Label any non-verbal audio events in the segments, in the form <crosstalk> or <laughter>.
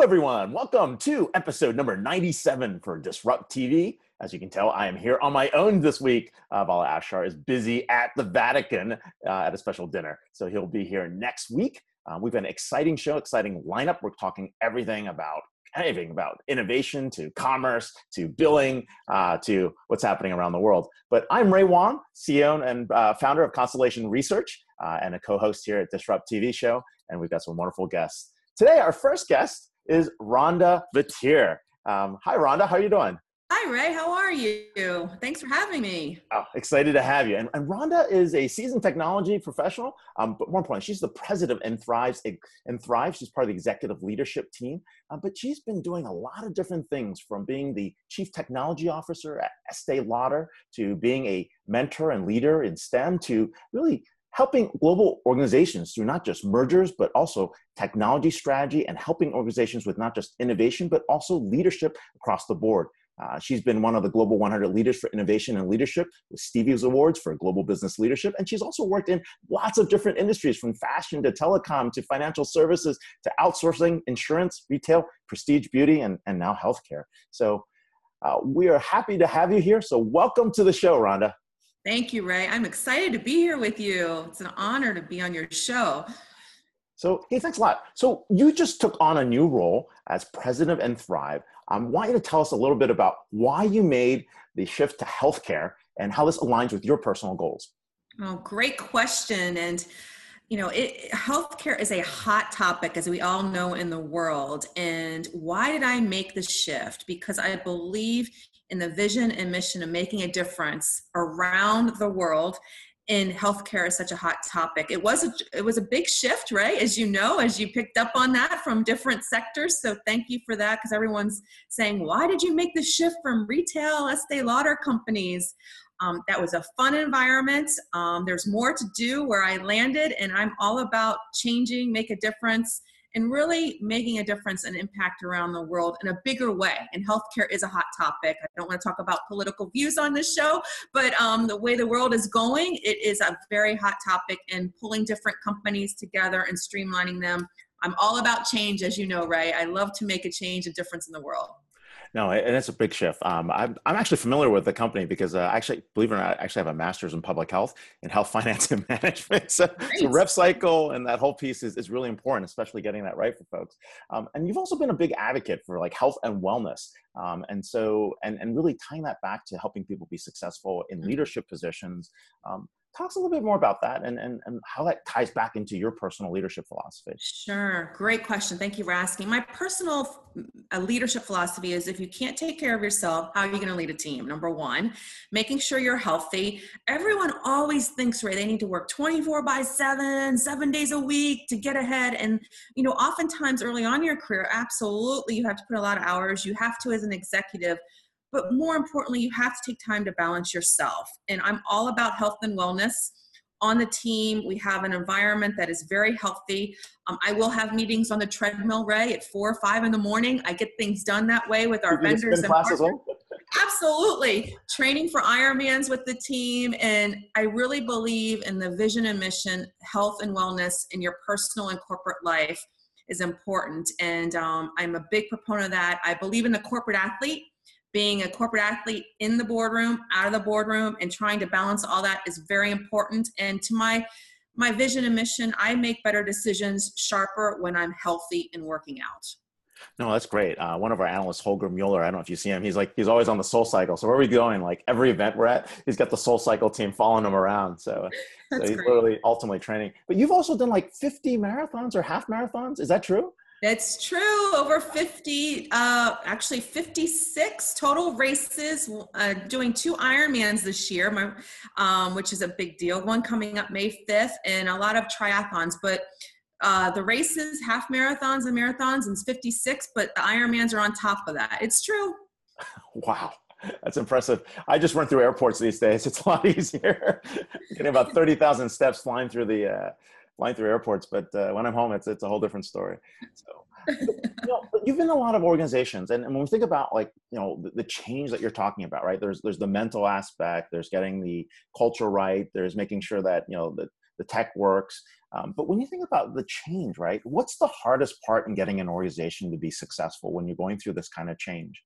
Everyone. Welcome to episode number 97 for Disrupt TV. As you can tell, I am here on my own this week. Uh, Vala Afshar is busy at the Vatican uh, at a special dinner, so he'll be here next week. Uh, we've got an exciting show, exciting lineup. We're talking everything about anything about innovation to commerce to billing uh, to what's happening around the world. But I'm Ray Wang, CEO and uh, founder of Constellation Research uh, and a co-host here at Disrupt TV show, and we've got some wonderful guests. Today, our first guest is Rhonda Vetere. Um, hi, Rhonda. How are you doing? Hi, Ray. How are you? Thanks for having me. Oh, excited to have you. And, and Rhonda is a seasoned technology professional, um, but more importantly, she's the president and Thrives and Thrive. She's part of the executive leadership team, uh, but she's been doing a lot of different things from being the chief technology officer at Estee Lauder to being a mentor and leader in STEM to really helping global organizations through not just mergers, but also technology strategy and helping organizations with not just innovation, but also leadership across the board. Uh, she's been one of the Global 100 Leaders for Innovation and Leadership with Stevie's Awards for Global Business Leadership. And she's also worked in lots of different industries from fashion to telecom to financial services to outsourcing, insurance, retail, prestige beauty, and, and now healthcare. So uh, we are happy to have you here. So welcome to the show, Rhonda. Thank you, Ray. I'm excited to be here with you. It's an honor to be on your show. So, hey, thanks a lot. So, you just took on a new role as president of nThrive. Um, I want you to tell us a little bit about why you made the shift to healthcare and how this aligns with your personal goals. Oh, great question. And you know, it, healthcare is a hot topic, as we all know in the world. And why did I make the shift? Because I believe in the vision and mission of making a difference around the world in healthcare is such a hot topic. It was a, it was a big shift, right? As you know, as you picked up on that from different sectors. So thank you for that because everyone's saying, why did you make the shift from retail Estee Lauder companies? Um, that was a fun environment. Um, there's more to do where I landed, and I'm all about changing, make a difference, and really making a difference and impact around the world in a bigger way. And healthcare is a hot topic. I don't want to talk about political views on this show, but um, the way the world is going, it is a very hot topic and pulling different companies together and streamlining them. I'm all about change, as you know, Ray. I love to make a change, a difference in the world. No, and it's a big shift. Um, I'm, I'm actually familiar with the company because uh, actually, believe it or not, I actually have a master's in public health and health <laughs> finance and management. So, so rev cycle and that whole piece is, is really important, especially getting that right for folks. Um, and you've also been a big advocate for like health and wellness. Um, and so, and, and really tying that back to helping people be successful in mm-hmm. leadership positions. Talk a little bit more about that and, and, and how that ties back into your personal leadership philosophy. Sure. Great question. Thank you for asking. My personal uh, leadership philosophy is if you can't take care of yourself, how are you going to lead a team? Number one, making sure you're healthy. Everyone always thinks, right, they need to work 24 by 7, seven days a week to get ahead. And, you know, oftentimes early on in your career, absolutely, you have to put a lot of hours. You have to, as an executive, but more importantly, you have to take time to balance yourself. And I'm all about health and wellness. On the team, we have an environment that is very healthy. Um, I will have meetings on the treadmill, Ray, at four or five in the morning. I get things done that way with our vendors and partners. Well? Absolutely. Training for Ironmans with the team. And I really believe in the vision and mission, health and wellness in your personal and corporate life is important. And um, I'm a big proponent of that. I believe in the corporate athlete being a corporate athlete in the boardroom, out of the boardroom, and trying to balance all that is very important. And to my my vision and mission, I make better decisions sharper when I'm healthy and working out. No, that's great. Uh, one of our analysts, Holger Mueller, I don't know if you see him. He's like he's always on the SoulCycle. So where are we going? Like every event we're at, he's got the SoulCycle team following him around. So, <laughs> so he's great. literally ultimately training. But you've also done like 50 marathons or half marathons. Is that true? That's true. Over 50, uh, actually 56 total races, uh, doing two Ironmans this year, my, um, which is a big deal. One coming up May 5th, and a lot of triathlons. But uh, the races, half marathons and marathons, and 56, but the Ironmans are on top of that. It's true. <laughs> Wow. That's impressive. I just run through airports these days. It's a lot <laughs> easier. Getting about 30,000 steps flying through the uh, flying through airports, but uh, when I'm home, it's it's a whole different story. <laughs> So, you know, you've been in a lot of organizations, and, and when we think about like you know the, the, change that you're talking about, right? There's there's the mental aspect, there's getting the culture right, there's making sure that you know that the tech works. Um, but when you think about the change, right, what's the hardest part in getting an organization to be successful when you're going through this kind of change?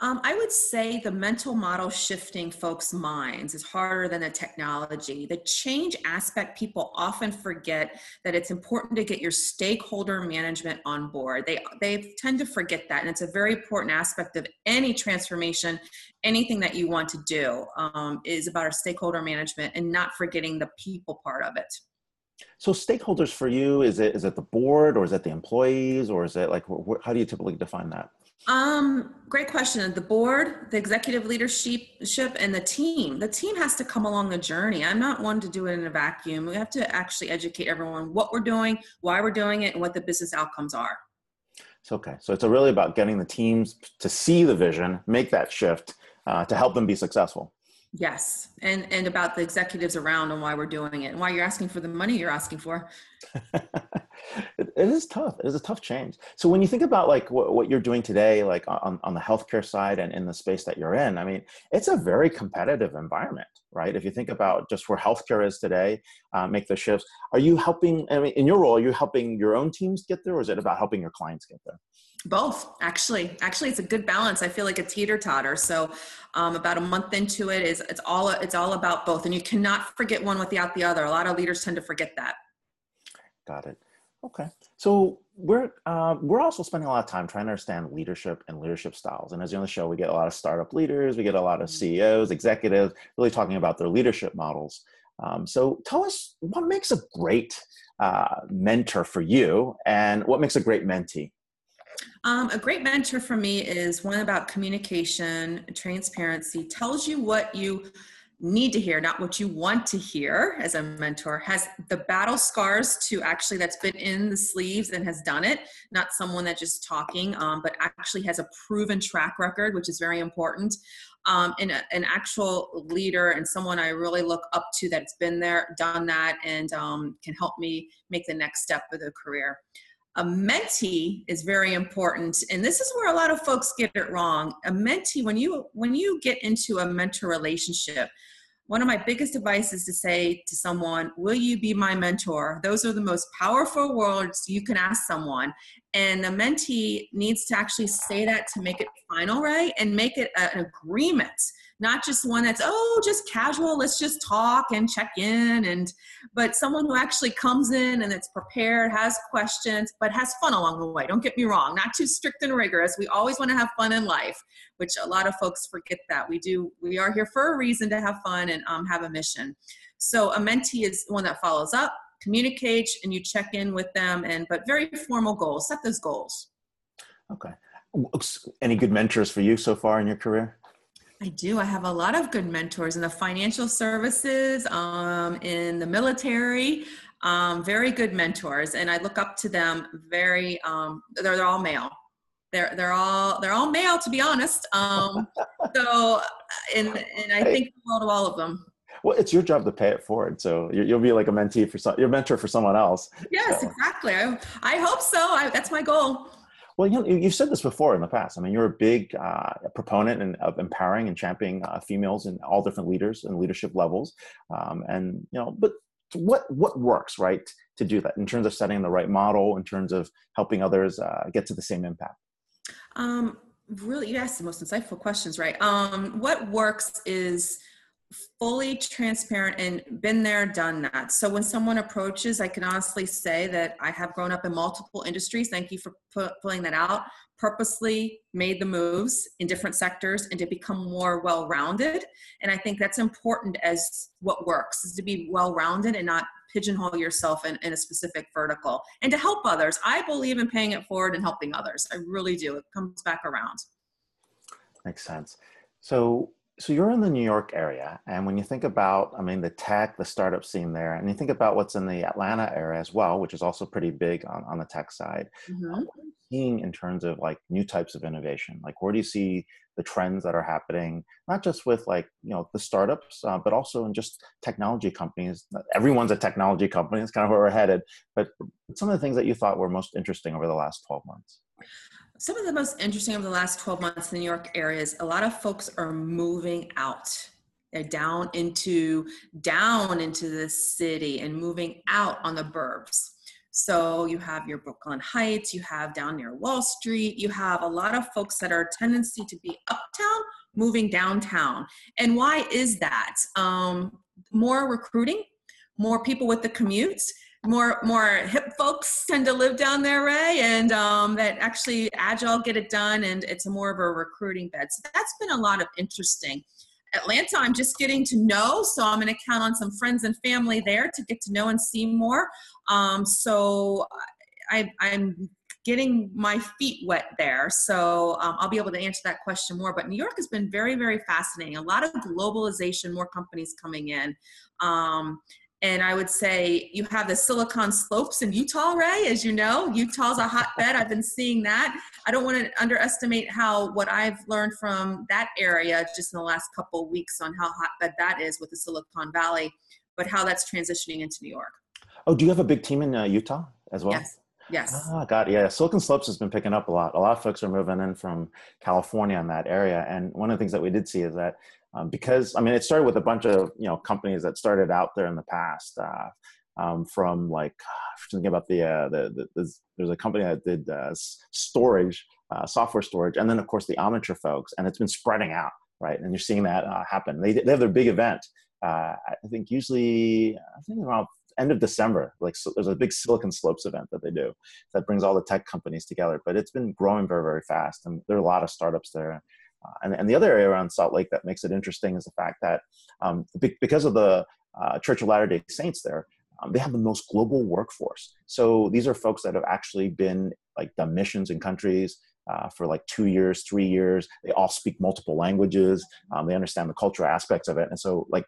Um, I would say the mental model shifting folks' minds is harder than the technology. The change aspect, people often forget that it's important to get your stakeholder management on board. They, they tend to forget that, and it's a very important aspect of any transformation, anything that you want to do um, is about our stakeholder management and not forgetting the people part of it. So stakeholders for you, is it is it the board or is it the employees or is it like how do you typically define that? Um, great question. The board, the executive leadership, and the team. The team has to come along the journey. I'm not one to do it in a vacuum. We have to actually educate everyone what we're doing, why we're doing it, and what the business outcomes are. It's okay. So it's really about getting the teams to see the vision, make that shift, uh, to help them be successful. Yes, and and about the executives around and why we're doing it, and why you're asking for the money you're asking for. <laughs> it, is tough. It is a tough change. So when you think about like what, what you're doing today, like on, on the healthcare side and in the space that you're in, I mean, it's a very competitive environment, right? If you think about just where healthcare is today, uh, make the shifts. Are you helping? I mean, in your role, are you helping your own teams get there, or is it about helping your clients get there? Both actually. Actually it's a good balance. I feel like a teeter totter so um, about a month into it is it's all it's all about both. And you cannot forget one without the other. A lot of leaders tend to forget that. Got it. Okay. So we're uh, we're also spending a lot of time trying to understand leadership and leadership styles. And as you know the show we get a lot of startup leaders. We get a lot of mm-hmm. ceos executives really talking about their leadership models. Um, so tell us what makes a great uh, mentor for you and what makes a great mentee um, a great mentor for me is one about communication, transparency, tells you what you need to hear, not what you want to hear as a mentor, has the battle scars to actually that's been in the sleeves and has done it, not someone that just talking, um, but actually has a proven track record, which is very important. Um, and a, an actual leader and someone I really look up to that's been there, done that, and um, can help me make the next step of the career a mentee is very important and this is where a lot of folks get it wrong. A mentee when you when you get into a mentor relationship one of my biggest advice is to say to someone will you be my mentor? Those are the most powerful words you can ask someone and the mentee needs to actually say that to make it final right and make it an agreement not just one that's oh just casual let's just talk and check in and but someone who actually comes in and it's prepared has questions but has fun along the way. Don't get me wrong not too strict and rigorous. We always want to have fun in life which a lot of folks forget that. We do we are here for a reason to have fun and um, have a mission. So a mentee is one that follows up communicates and you check in with them and but very formal goals. Set those goals. Okay. Any good mentors for you so far in your career I do. I have a lot of good mentors in the financial services, um, in the military, um, very good mentors, and I look up to them. Very, um, they're, they're all male. They're they're all they're all male, to be honest. Um, <laughs> so, and and I think well of all of them. Well, it's your job to pay it forward. So you'll be like a mentee for some, your mentor for someone else. Yes, so. exactly. I, I hope so. I, that's my goal. Well, you know, you've said this before in the past. I mean, you're a big uh, proponent and, of empowering and championing uh, females in all different leaders and leadership levels. Um, and you know, but what what works right to do that in terms of setting the right model, in terms of helping others uh, get to the same impact? Um, really, you asked the most insightful questions, right? Um, what works is fully transparent and been there, done that. So when someone approaches, I can honestly say that I have grown up in multiple industries. Thank you for pulling that out. Purposely made the moves in different sectors and to become more well rounded. And I think that's important as what works is to be well rounded and not pigeonhole yourself in, in a specific vertical and to help others. I believe in paying it forward and helping others. I really do. It comes back around. Makes sense. So so you're in the New York area, and when you think about, I mean, the tech, the startup scene there, and you think about what's in the Atlanta area as well, which is also pretty big on, on the tech side. Mm-hmm. what are you seeing in terms of like new types of innovation? Like, where do you see the trends that are happening, not just with like you know the startups, uh, but also in just technology companies? Everyone's a technology company. It's kind of where we're headed. But some of the things that you thought were most interesting over the last 12 months some of the most interesting over the last 12 months in the New York area is a lot of folks are moving out. They're down into down into the city and moving out on the burbs. So you have your Brooklyn Heights, you have down near Wall Street, you have a lot of folks that are tendency to be uptown moving downtown. And why is that? Um, more recruiting, more people with the commutes, more more hip folks tend to live down there, Ray, and um, that actually agile get it done, and it's more of a recruiting bed. So that's been a lot of interesting. Atlanta, I'm just getting to know, so I'm going to count on some friends and family there to get to know and see more. Um, so I, I'm getting my feet wet there. So um, I'll be able to answer that question more. But New York has been very, very fascinating. A lot of globalization, more companies coming in. Um, and I would say you have the Silicon Slopes in Utah, Ray. As you know, Utah's a hotbed. I've been seeing that. I don't want to underestimate how what I've learned from that area just in the last couple of weeks on how hotbed that is with the Silicon Valley, but how that's transitioning into New York. Oh, do you have a big team in uh, Utah as well? Yes. Yes. Ah, God, yeah. Silicon Slopes has been picking up a lot. A lot of folks are moving in from California in that area, and one of the things that we did see is that um, because I mean, it started with a bunch of you know companies that started out there in the past. Uh, um, from like <sighs> thinking about the, uh, the, the, the, there's a company that did uh, storage, uh, software storage, and then of course the Omniture folks, and it's been spreading out, right? And you're seeing that uh, happen. They, they have their big event. Uh, I think usually I think around end of December. Like so there's a big Silicon Slopes event that they do that brings all the tech companies together. But it's been growing very very fast, and there are a lot of startups there. Uh, and, and the other area around Salt Lake that makes it interesting is the fact that um, because of the uh, Church of Latter Day Saints there, um, they have the most global workforce. So these are folks that have actually been like done missions in countries. Uh, for like two years, three years, they all speak multiple languages. Um, they understand the cultural aspects of it, and so like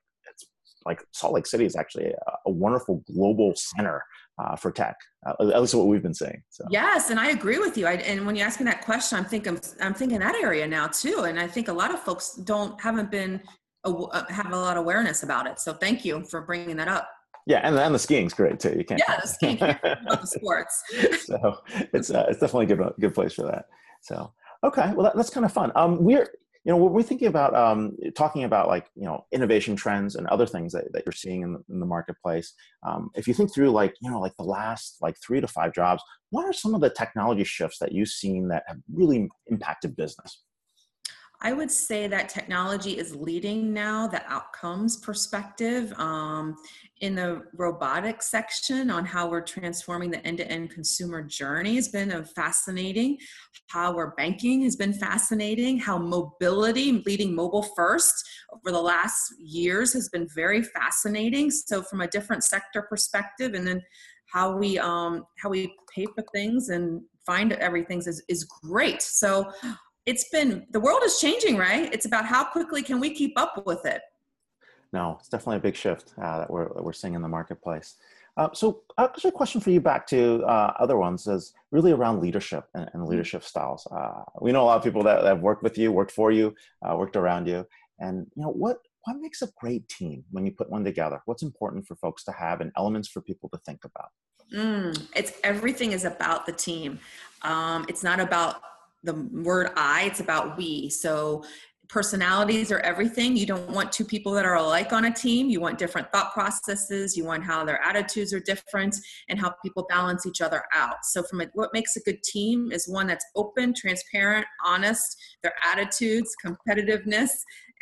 like Salt Lake City is actually a, a wonderful global center uh, for tech. Uh, at least what we've been saying. So. Yes, and I agree with you. I, and when you ask me that question, I'm thinking I'm thinking that area now too. And I think a lot of folks don't haven't been uh, have a lot of awareness about it. So thank you for bringing that up. Yeah, and, and the skiing's great too. You can't. Yeah, <laughs> the skiing. the sports. <laughs> so it's uh, it's definitely a good good place for that. So okay, well that, that's kind of fun. Um, we're you know when we're thinking about um, talking about like you know innovation trends and other things that, that you're seeing in the, in the marketplace um, if you think through like you know like the last like three to five jobs what are some of the technology shifts that you've seen that have really impacted business I would say that technology is leading now the outcomes perspective um, in the robotics section on how we're transforming the end-to-end consumer journey has been a fascinating. How our banking has been fascinating. How mobility, leading mobile first over the last years has been very fascinating. So from a different sector perspective, and then how we um, how we pay for things and find everything is, is great. So it's been the world is changing, right? It's about how quickly can we keep up with it. No, it's definitely a big shift uh, that we're that we're seeing in the marketplace. Uh, so, actually, a question for you back to uh, other ones is really around leadership and, and leadership styles. Uh, we know a lot of people that, that, have worked with you, worked for you, uh, worked around you, and you know what what makes a great team when you put one together? What's important for folks to have and elements for people to think about? Mm, it's everything is about the team. Um, it's not about the word I, it's about we. So personalities are everything. You don't want two people that are alike on a team. You want different thought processes. You want how their attitudes are different and how people balance each other out. So, from a, what makes a good team is one that's open, transparent, honest, their attitudes, competitiveness,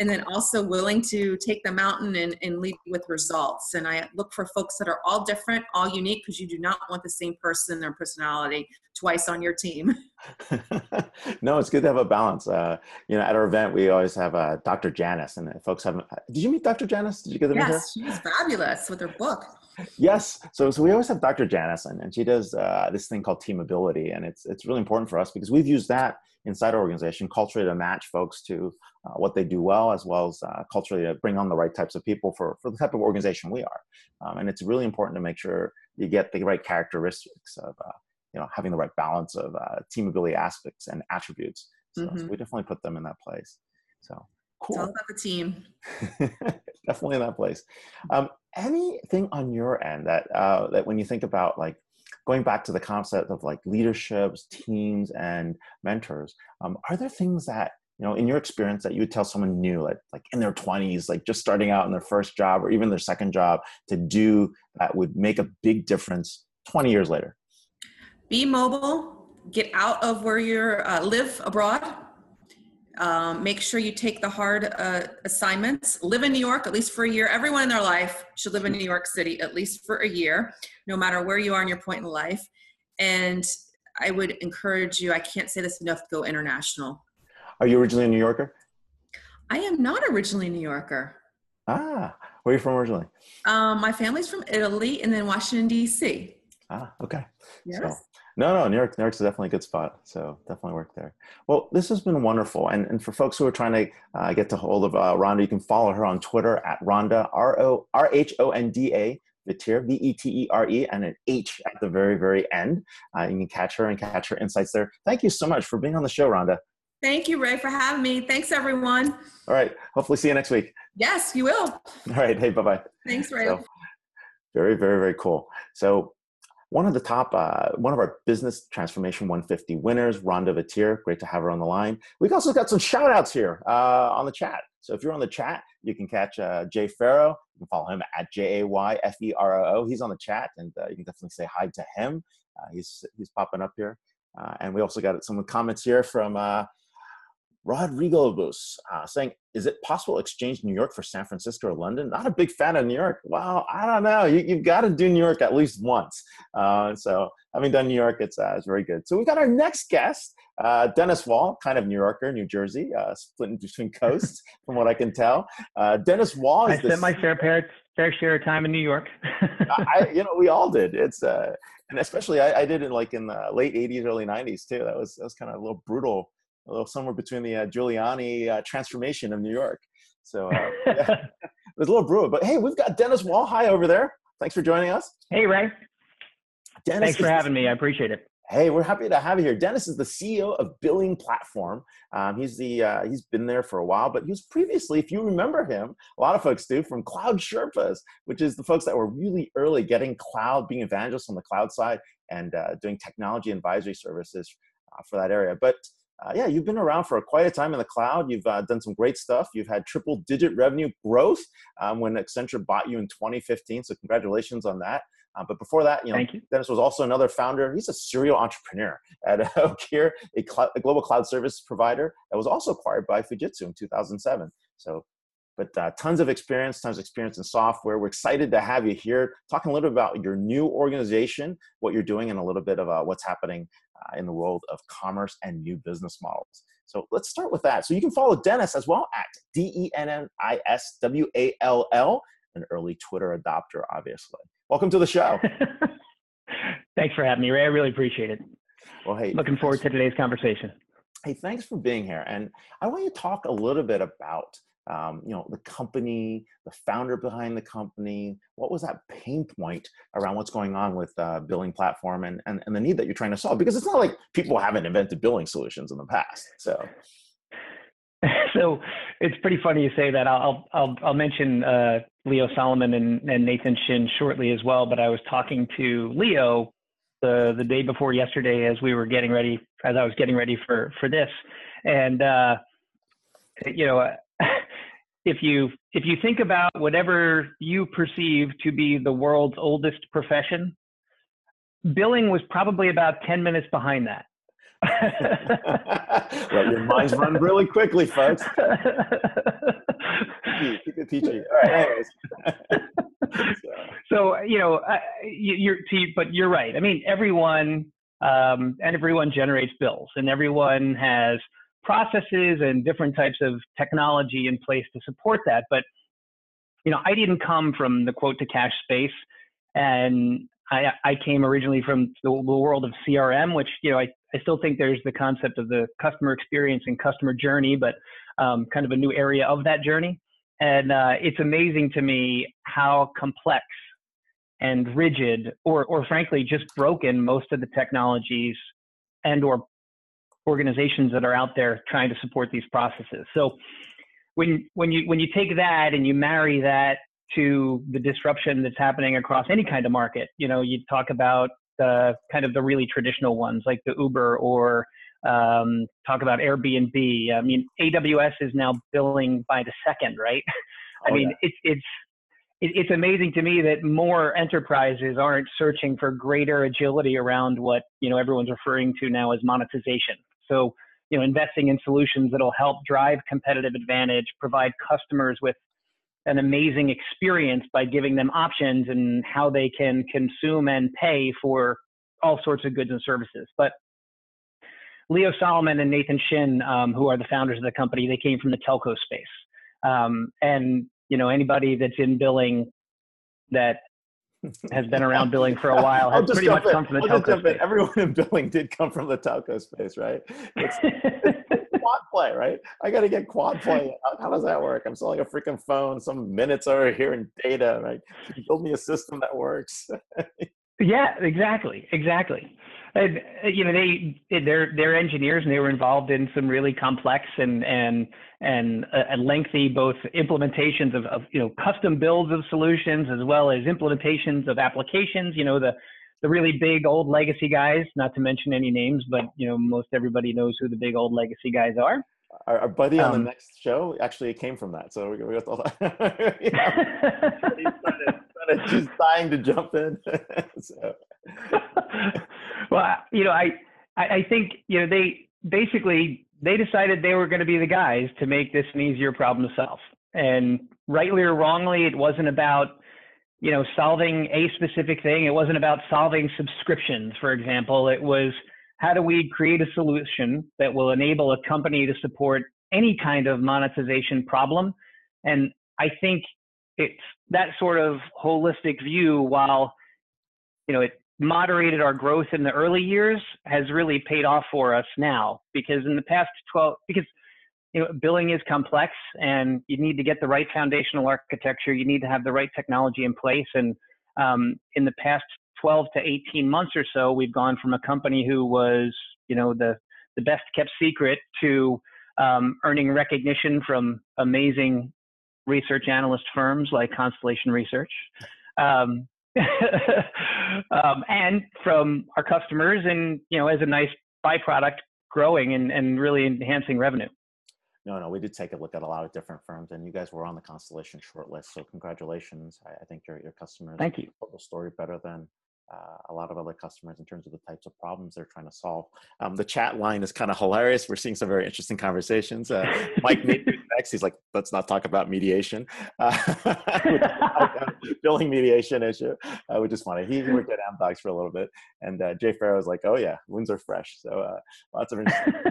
and then also willing to take the mountain and, and lead with results. And I look for folks that are all different, all unique, because you do not want the same person or personality twice on your team. <laughs> <laughs> no, it's good to have a balance. Uh, you know, at our event, we always have uh, Dr. Janice, and folks haven't. Did you meet Dr. Janice? Did you get to meet her? Yes, she's fabulous with her book. Yes, so so we always have Dr. Janice, and, and she does uh, this thing called teamability, and it's it's really important for us because we've used that inside our organization culturally to match folks to uh, what they do well, as well as uh, culturally to bring on the right types of people for, for the type of organization we are. Um, and it's really important to make sure you get the right characteristics of, uh, you know, having the right balance of uh, teamability aspects and attributes. So, mm-hmm. so, we definitely put them in that place. So cool. It's all about the team. <laughs> definitely in that place. Um, anything on your end that uh, that when you think about like going back to the concept of like leaderships, teams, and mentors, um, are there things that you know, in your experience, that you would tell someone new, like like in their twenties, like just starting out in their first job or even their second job, to do that would make a big difference twenty years later? Be mobile. Get out of where you're uh, live abroad. Um, make sure you take the hard uh, assignments. Live in New York at least for a year. Everyone in their life should live in New York City at least for a year, no matter where you are in your point in life. And I would encourage you, I can't say this enough, go international. Are you originally a New Yorker? I am not originally a New Yorker. Ah, where are you from originally? Um, my family's from Italy and then Washington, D.C. Ah, okay. Yes. So, no, no, New York, New York's definitely a good spot. So definitely work there. Well, this has been wonderful. And, and for folks who are trying to uh, get to hold of uh, Rhonda, you can follow her on Twitter at Rhonda, R-O, R-H-O-N-D-A, Vetere, V-E-T-E-R-E, and an H at the very, very end. Uh, you can catch her and catch her insights there. Thank you so much for being on the show, Rhonda. Thank you, Ray, for having me. Thanks, everyone. All right. Hopefully see you next week. Yes, you will. All right. Hey, bye-bye. Thanks, Ray. So, very, very, very cool. So one of the top, uh, one of our business transformation 150 winners, Rhonda Vetere. Great to have her on the line. We've also got some shout outs here uh, on the chat. So if you're on the chat, you can catch uh, Jay Ferro. You can follow him at J A Y F E R O O. He's on the chat, and uh, you can definitely say hi to him. Uh, he's he's popping up here. Uh, and we also got some comments here from Rodrigo Bus uh, saying, "Is it possible exchange New York for San Francisco or London?" Not a big fan of New York. Well, I don't know. You, have got to do New York at least once. Uh, so having done New York, it's uh, it's very good. So we've got our next guest, uh, Dennis Wall, kind of New Yorker, New Jersey, uh, split between <laughs> coasts, from what I can tell. Uh, Dennis Wall. I spent my fair pair fair share of time in New York. I, <laughs> you know, we all did. It's uh, and especially I, I did it like in the late '80s, early '90s too. That was that was kind of a little brutal a little somewhere between the uh, Giuliani uh, transformation of New York. So uh, yeah, <laughs> <laughs> it was a little brutal. But hey, we've got Dennis Wall. Hi over there. Thanks for joining us. Hey, Ray. Dennis Thanks for having me. I appreciate it. Hey, we're happy to have you here. Dennis is the CEO of Billing Platform. Um, he's the uh, he's been there for a while, but he was previously, if you remember him, a lot of folks do, from Cloud Sherpas, which is the folks that were really early getting cloud, being evangelists on the cloud side, and uh, doing technology advisory services uh, for that area. But uh, yeah, you've been around for quite a time in the cloud. You've uh, done some great stuff. You've had triple digit revenue growth um, when Accenture bought you in 2015. So congratulations on that. Uh, but before that, you know, you. Dennis was also another founder. He's a serial entrepreneur at <laughs> Okeer, a, cl- a, global cloud service provider that was also acquired by Fujitsu in 2007. So, but uh, tons of experience, tons of experience in software. We're excited to have you here, talking a little bit about your new organization, what you're doing, and a little bit of uh, what's happening uh, in the world of commerce and new business models. So let's start with that. So you can follow Dennis as well at D E N N I S W A L L, an early Twitter adopter, obviously. Welcome to the show. <laughs> thanks for having me, Ray. I really appreciate it. Well, hey, looking forward to today's conversation. Hey, thanks for being here. And I want you to talk a little bit about um, you know the company the founder behind the company what was that pain point around what's going on with uh, billing platform and, and and the need that you're trying to solve? Because it's not like people haven't invented billing solutions in the past so. <laughs> So it's pretty funny you say that. I'll i'll i'll mention uh, leo solomon and, and nathan shin shortly as well but i was talking to leo the the day before yesterday as we were getting ready as i was getting ready for for this. And uh you know if you if you think about whatever you perceive to be the world's oldest profession, billing was probably about 10 minutes behind that. <laughs> well, your minds run really quickly, folks. <laughs> Keep it peachy. All right, anyways. <laughs> so, you know, uh, you're, but you're right. I mean, everyone um, and everyone generates bills, and everyone has processes and different types of technology in place to support that. But you know, I didn't come from the quote to cash space, and I, I came originally from the, the world of CRM, which you know I, I still think there's the concept of the customer experience and customer journey, but um, kind of a new area of that journey. And uh, it's amazing to me how complex and rigid, or or frankly just broken, most of the technologies and or organizations that are out there trying to support these processes. So when when you when you take that and you marry that to the disruption that's happening across any kind of market, you know, you talk about the kind of the really traditional ones like the Uber or Um, talk about Airbnb. I mean, AWS is now billing by the second, right? I Oh, mean, yeah. it's it's it's amazing to me that more enterprises aren't searching for greater agility around what you know everyone's referring to now as monetization. So you know, investing in solutions that'll help drive competitive advantage, provide customers with an amazing experience by giving them options and how they can consume and pay for all sorts of goods and services. But Leo Solomon and Nathan Shin, um, who are the founders of the company, they came from the telco space. Um, and you know, anybody that's in billing that has been around billing for a while has pretty much in. come from the I'll telco in. space. Everyone in billing did come from the telco space, right? It's quad play, right? I got to get quad play. How, how does that work? I'm selling a freaking phone, some minutes over here in data, right? Build me a system that works? <laughs> Yeah, exactly, exactly. And uh, you know, they they're they're engineers and they were involved in some really complex and and and uh, lengthy both implementations of, of you know custom builds of solutions as well as implementations of applications. You know, the the really big old legacy guys, not to mention any names, but you know, most everybody knows who the big old legacy guys are. Our, our buddy on Um, the next show actually came from that, so we, we got the, yeah, he's, trying to, trying to, he's dying to jump in. <laughs> so, <laughs> well, you know, I, I think you know they basically they decided they were going to be the guys to make this an easier problem to solve. And rightly or wrongly, it wasn't about you know solving a specific thing. It wasn't about solving subscriptions, for example. It was how do we create a solution that will enable a company to support any kind of monetization problem? And I think it's that sort of holistic view, while you know it moderated our growth in the early years, has really paid off for us now. Because in the past 12, because you know billing is complex, and you need to get the right foundational architecture. You need to have the right technology in place, and um, in the past 12 to 18 months or so, we've gone from a company who was, you know, the the best kept secret to um, earning recognition from amazing research analyst firms like Constellation Research, um, <laughs> um, and from our customers, and you know, as a nice byproduct, growing and, and really enhancing revenue. no, no, we did take a look at a lot of different firms, and you guys were on the Constellation shortlist. So congratulations. I, I think your your customers Thank you. told the story better than uh, a lot of other customers in terms of the types of problems they're trying to solve. Um, the chat line is kind of hilarious. We're seeing some very interesting conversations. Uh, Mike made <laughs> next. He's like, let's not talk about mediation, uh, which is like a billing mediation issue, uh, which is funny. He worked at Amdocs for a little bit, and uh, Jay Ferro was like, oh yeah, wounds are fresh. So uh, lots of interesting. <laughs>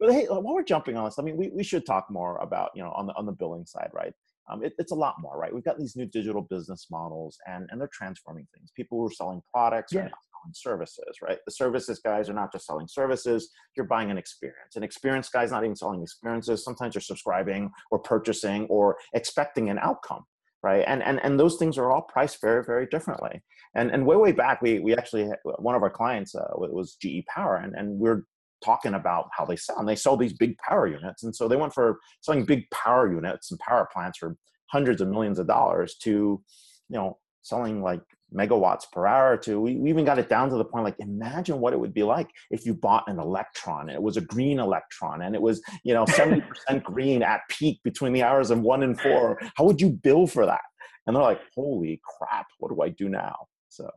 But hey, while we're jumping on this, I mean, we, we should talk more about, you know, on the on the billing side, right? Um, it, it's a lot more, right? We've got these new digital business models, and and they're transforming things. People who are selling products are Yeah. now selling services, right? The services guys are not just selling services; you're buying an experience. An experience guy's not even selling experiences. Sometimes you're subscribing or purchasing or expecting an outcome, right? And and and those things are all priced very very differently. And and way way back, we we actually one of our clients uh, was GE Power, and and we're talking about how they sell and they sell these big power units and so they went for selling big power units and power plants for hundreds of millions of dollars to you know selling like megawatts per hour to we, we even got it down to the point like imagine what it would be like if you bought an electron and it was a green electron and it was you know 70% <laughs> green at peak between the hours of one and four. How would you bill for that? And they're like holy crap what do i do now? So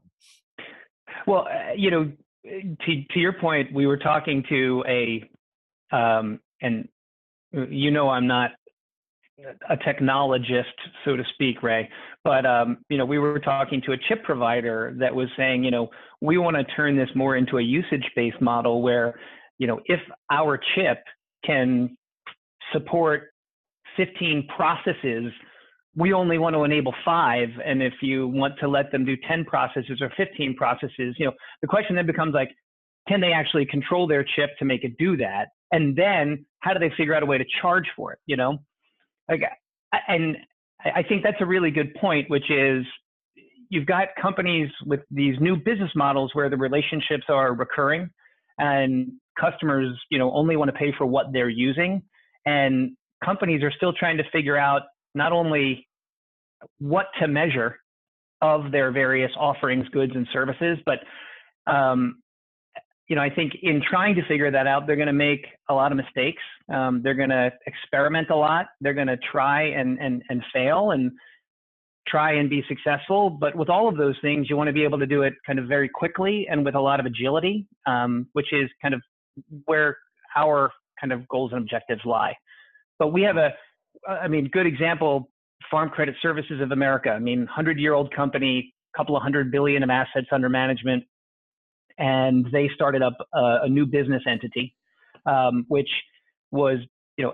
Well, uh, you know, to to your point, we were talking to a, um, and you know, I'm not a technologist, so to speak, Ray. But um, you know, we were talking to a chip provider that was saying, you know, we want to turn this more into a usage-based model where, you know, if our chip can support 15 processes we only want to enable five and if you want to let them do 10 processes or 15 processes you know the question then becomes like can they actually control their chip to make it do that? And then how do they figure out a way to charge for it you know? Like and i think that's a really good point which is you've got companies with these new business models where the relationships are recurring and customers you know only want to pay for what they're using. And companies are still trying to figure out not only what to measure of their various offerings, goods, and services, but um, you know, I think in trying to figure that out, they're going to make a lot of mistakes. Um, they're going to experiment a lot. They're going to try and, and, and fail and try and be successful. But with all of those things, you want to be able to do it kind of very quickly and with a lot of agility, um, which is kind of where our kind of goals and objectives lie. But we have a, I mean, good example, Farm Credit Services of America. I mean, 100 year old company, couple of hundred billion of assets under management and they started up a, a new business entity, um, which was, you know,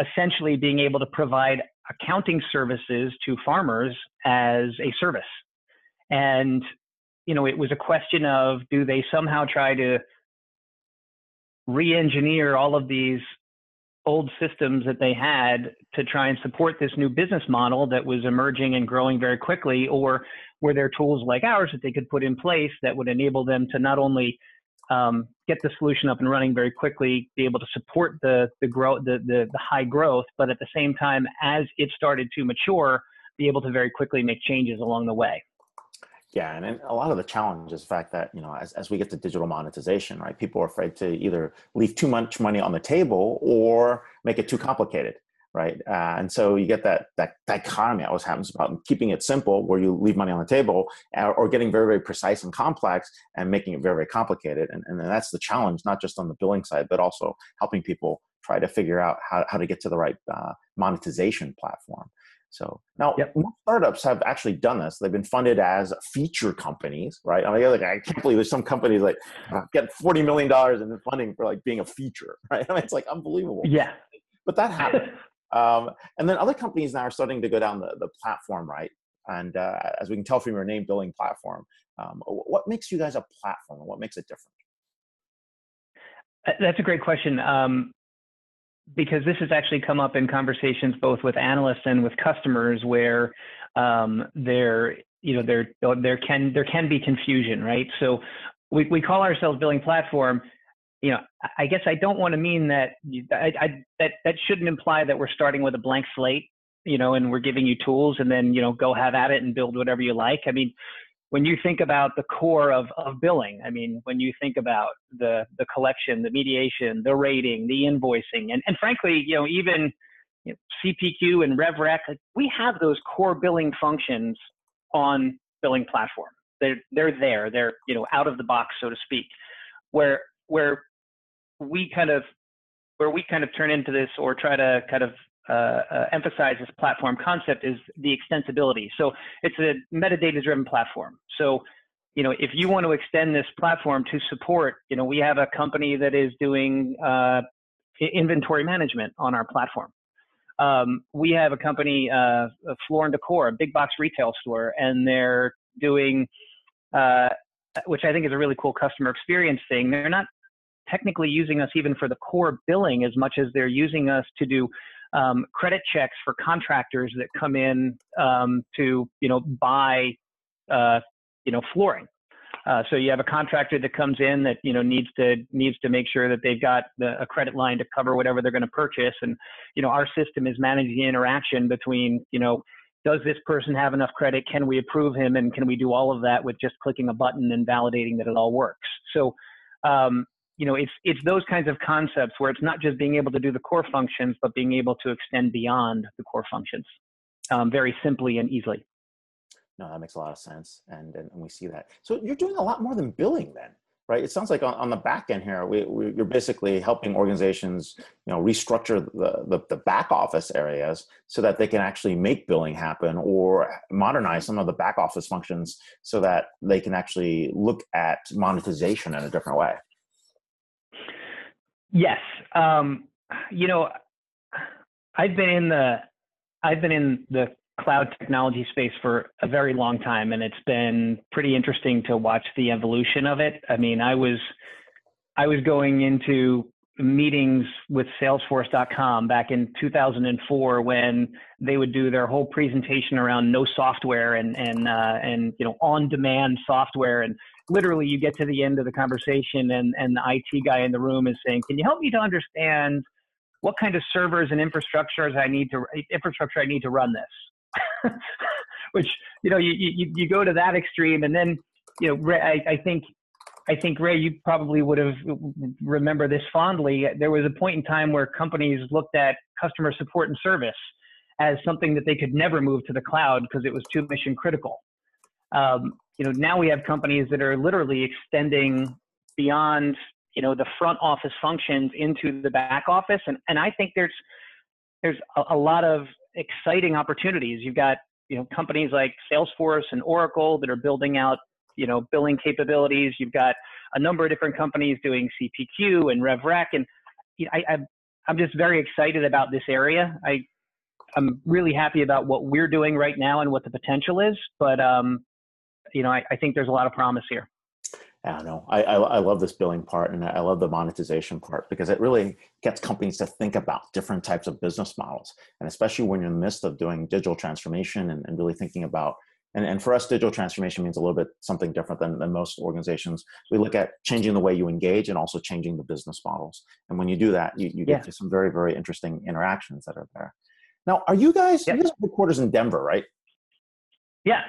essentially being able to provide accounting services to farmers as a service. And, you know, it was a question of do they somehow try to re-engineer all of these old systems that they had to try and support this new business model that was emerging and growing very quickly or were there tools like ours that they could put in place that would enable them to not only um, get the solution up and running very quickly, be able to support the the the, the the high growth, but at the same time, as it started to mature, be able to very quickly make changes along the way. Yeah, and, and a lot of the challenge is the fact that you know as, as we get to digital monetization, right? People are afraid to either leave too much money on the table or make it too complicated right? Uh, and so you get that that dichotomy always happens about keeping it simple, where you leave money on the table, or, or getting very very precise and complex and making it very very complicated. And, and that's the challenge, not just on the billing side, but also helping people try to figure out how, how to get to the right uh, monetization platform. So now yep. startups have actually done this. They've been funded as feature companies, right? I mean, like I can't believe there's some companies like uh, get forty million dollars in funding for like being a feature, <laughs> right? I mean, it's like unbelievable. Yeah, but that happens. <laughs> Um, and then other companies now are starting to go down the, the platform, right? And uh, as we can tell from your name, billing platform. Um, what makes you guys a platform? And what makes it different? That's a great question. Um, because this has actually come up in conversations both with analysts and with customers where um, there you know there there can there can be confusion right so we, we call ourselves billing platform you know, I guess I don't want to mean that I, I, that that shouldn't imply that we're starting with a blank slate, you know, and we're giving you tools and then you know go have at it and build whatever you like. I mean, when you think about the core of of billing, I mean, when you think about the the collection, the mediation, the rating, the invoicing, and and frankly, you know, even you know, CPQ and RevRec, we have those core billing functions on billing platform. They're they're there. They're you know out of the box, so to speak. Where where we kind of where we kind of turn into this or try to kind of emphasize this platform concept is the extensibility. So it's a metadata driven platform. So, you know, if you want to extend this platform to support, you know, we have a company that is doing uh, inventory management on our platform. Um, we have a company, uh, Floor and Decor, a big box retail store, and they're doing, uh, which I think is a really cool customer experience thing. They're not technically using us even for the core billing as much as they're using us to do um, credit checks for contractors that come in um, to you know buy uh, you know flooring. Uh, so you have a contractor that comes in that you know needs to needs to make sure that they've got the, a credit line to cover whatever they're going to purchase, and you know our system is managing the interaction between you know does this person have enough credit? Can we approve him? And can we do all of that with just clicking a button and validating that it all works? So um, you know, it's it's those kinds of concepts where it's not just being able to do the core functions, but being able to extend beyond the core functions um, very simply and easily. No, that makes a lot of sense, and, and we see that. So you're doing a lot more than billing, then, right? It sounds like on, on the back end here, we, we, you're basically helping organizations, you know, restructure the, the the back office areas so that they can actually make billing happen, or modernize some of the back office functions so that they can actually look at monetization in a different way. Yes. Um, you know, I've been in the I've been in the cloud technology space for a very long time, and it's been pretty interesting to watch the evolution of it. I mean, I was I was going into meetings with salesforce.com back in 2004 when they would do their whole presentation around no software and and uh, and you know on demand software and literally you get to the end of the conversation and, and the IT guy in the room is saying, can you help me to understand what kind of servers and infrastructures I need to infrastructure I need to run this? <laughs> Which, you know, you, you, you go to that extreme and then, you know, I, I think I think Ray, you probably would have remember this fondly. There was a point in time where companies looked at customer support and service as something that they could never move to the cloud because it was too mission critical. Um, you know, now we have companies that are literally extending beyond you know the front office functions into the back office, and and I think there's there's a, a lot of exciting opportunities. You've got you know companies like Salesforce and Oracle that are building out you know billing capabilities. You've got a number of different companies doing CPQ and RevRec, and you know, I, I'm I'm just very excited about this area. I I'm really happy about what we're doing right now and what the potential is, but um, you know I, I think there's a lot of promise here. I don't know. I, I, I, love this billing part and I love the monetization part because it really gets companies to think about different types of business models. And especially when you're in the midst of doing digital transformation and, and really thinking about and, and for us, digital transformation means a little bit something different than, than most organizations. We look at changing the way you engage and also changing the business models. And when you do that, you, you get yeah. to some very, very interesting interactions that are there. Now, are you guys, yeah. you guys headquarters in Denver, right? Yeah.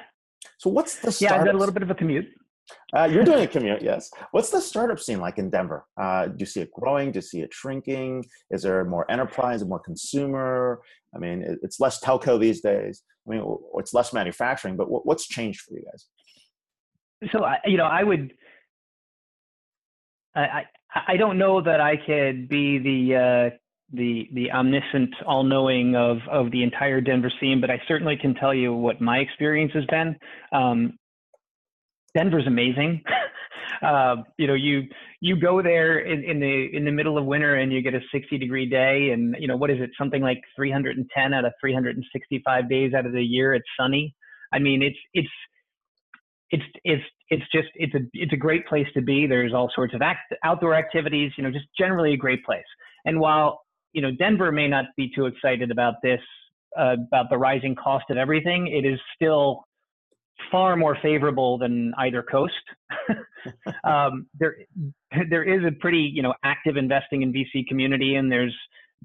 So what's the Yeah, I've got a little bit of a commute. Uh, you're doing a <laughs> commute, yes. What's the startup scene like in Denver? Uh, do you see it growing? Do you see it shrinking? Is there more enterprise, more consumer? I mean, it's less telco these days. I mean, it's less manufacturing, but what's changed for you guys? So, you know, I would, I, I don't know that I could be the, uh, the, the omniscient, all-knowing of, of the entire Denver scene, but I certainly can tell you what my experience has been. Um, Denver's amazing. <laughs> uh, you know, you you go there in, in the in the middle of winter and you get a 60 degree day, and you know what is it? Something like 310 out of 365 days out of the year it's sunny. I mean, it's it's it's it's it's just it's a it's a great place to be. There's all sorts of act, outdoor activities. You know, just generally a great place. And while you know Denver may not be too excited about this uh, about the rising cost of everything, it is still far more favorable than either coast. <laughs> um, there, there is a pretty, you know, active investing in VC community, and there's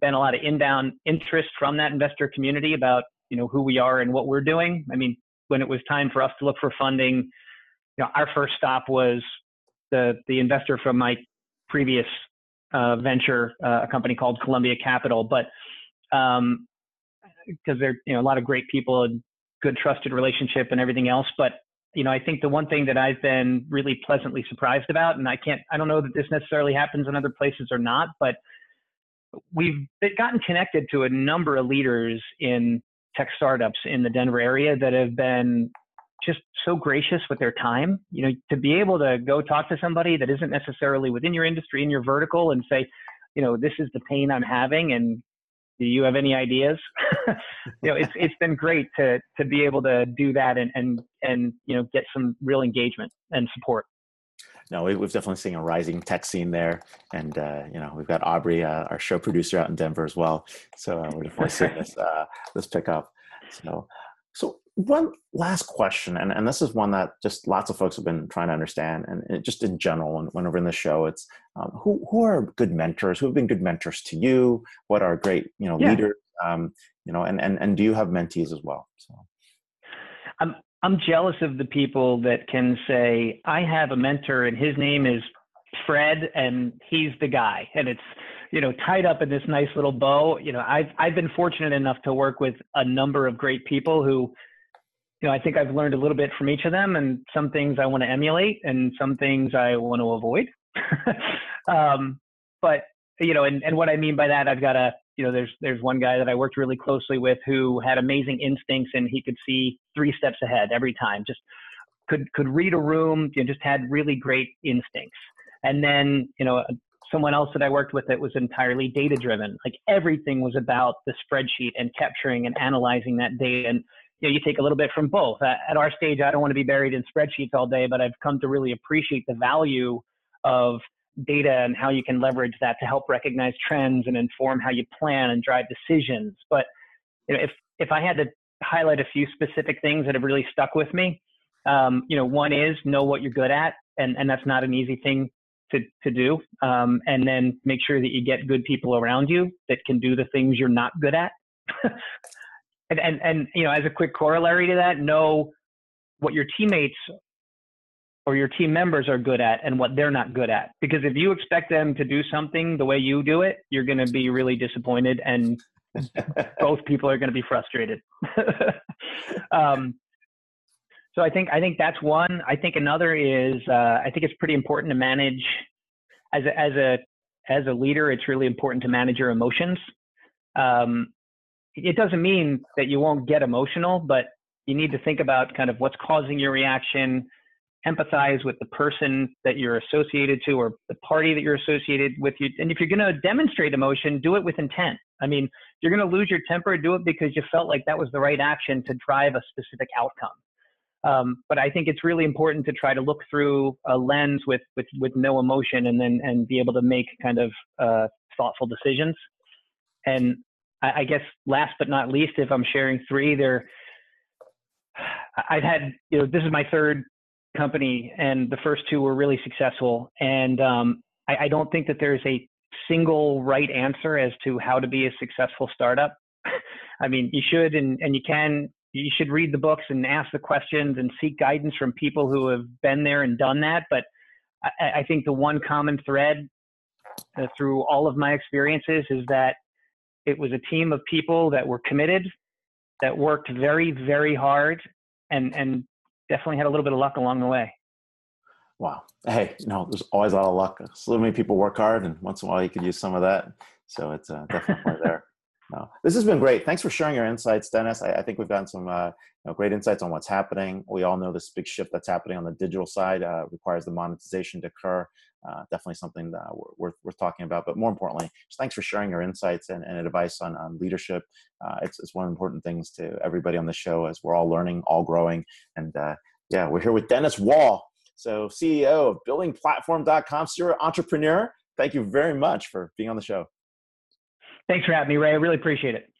been a lot of inbound interest from that investor community about, you know, who we are and what we're doing. I mean, when it was time for us to look for funding, you know, our first stop was the the investor from my previous uh, venture, uh, a company called Columbia Capital, but um, because they're you know a lot of great people and good trusted relationship and everything else. But you know, I think the one thing that I've been really pleasantly surprised about, and I can't, I don't know that this necessarily happens in other places or not, but we've gotten connected to a number of leaders in tech startups in the Denver area that have been just so gracious with their time. You know, to be able to go talk to somebody that isn't necessarily within your industry, in your vertical, and say, you know, this is the pain I'm having, and do you have any ideas? <laughs> you know, it's it's been great to to be able to do that and and and you know get some real engagement and support. No, we've definitely seen a rising tech scene there, and uh, you know we've got Aubrey, uh, our show producer, out in Denver as well. So uh, we're definitely seeing <laughs> this uh, this pick up. So, so one last question, and, and this is one that just lots of folks have been trying to understand, and, and just in general, when, whenever in the show, it's um, who who are good mentors? Who have been good mentors to you? What are great you know yeah. leaders? Um, you know, and, and and do you have mentees as well? So, I'm I'm jealous of the people that can say I have a mentor, and his name is Fred, and he's the guy, and it's you know tied up in this nice little bow. You know, I've I've been fortunate enough to work with a number of great people who you know, I think I've learned a little bit from each of them, and some things I want to emulate, and some things I want to avoid. <laughs> um, but you know, and, and what I mean by that, I've got a, you know, there's there's one guy that I worked really closely with who had amazing instincts, and he could see three steps ahead every time. Just could could read a room, you know, just had really great instincts. And then, you know, someone else that I worked with that was entirely data driven. Like everything was about the spreadsheet and capturing and analyzing that data. And you know, you take a little bit from both. At our stage, I don't want to be buried in spreadsheets all day, but I've come to really appreciate the value of data and how you can leverage that to help recognize trends and inform how you plan and drive decisions. But you know, if if I had to highlight a few specific things that have really stuck with me, um, you know, one is know what you're good at, and and that's not an easy thing to to do. Um, and then make sure that you get good people around you that can do the things you're not good at. <laughs> and, and, and, you know, as a quick corollary to that, know what your teammates or your team members are good at and what they're not good at. Because if you expect them to do something the way you do it, you're going to be really disappointed and <laughs> both people are going to be frustrated. <laughs> um, so I think I think that's one. I think another is uh, I think it's pretty important to manage as a, as a as a leader. It's really important to manage your emotions. Um, it doesn't mean that you won't get emotional, but you need to think about kind of what's causing your reaction, empathize with the person that you're associated to or the party that you're associated with you. And if you're going to demonstrate emotion, do it with intent. I mean, you're going to lose your temper, do it because you felt like that was the right action to drive a specific outcome. Um, but I think it's really important to try to look through a lens with with, with no emotion and then and be able to make kind of uh, thoughtful decisions. And I, I guess last but not least, if I'm sharing three, there I've had you know this is my third company, and the first two were really successful. And um, I, I don't think that there's a single right answer as to how to be a successful startup. <laughs> I mean, you should and, and you can, you should read the books and ask the questions and seek guidance from people who have been there and done that. But I, I think the one common thread uh, through all of my experiences is that it was a team of people that were committed, that worked very, very hard, and and definitely had a little bit of luck along the way. Wow. Hey, you know, there's always a lot of luck. So many people work hard, and once in a while you could use some of that. So it's uh, definitely there. No, this has been great. Thanks for sharing your insights, Dennis. I, I think we've gotten some uh, you know, great insights on what's happening. We all know this big shift that's happening on the digital side uh, requires the monetization to occur. Uh, definitely something that we're worth, worth talking about. But more importantly, thanks for sharing your insights and, and advice on, on leadership. Uh, it's, it's one of the important things to everybody on the show as we're all learning, all growing. And uh, yeah, we're here with Dennis Wall, so CEO of BillingPlatform.com, serial entrepreneur. Thank you very much for being on the show. Thanks for having me, Ray. I really appreciate it.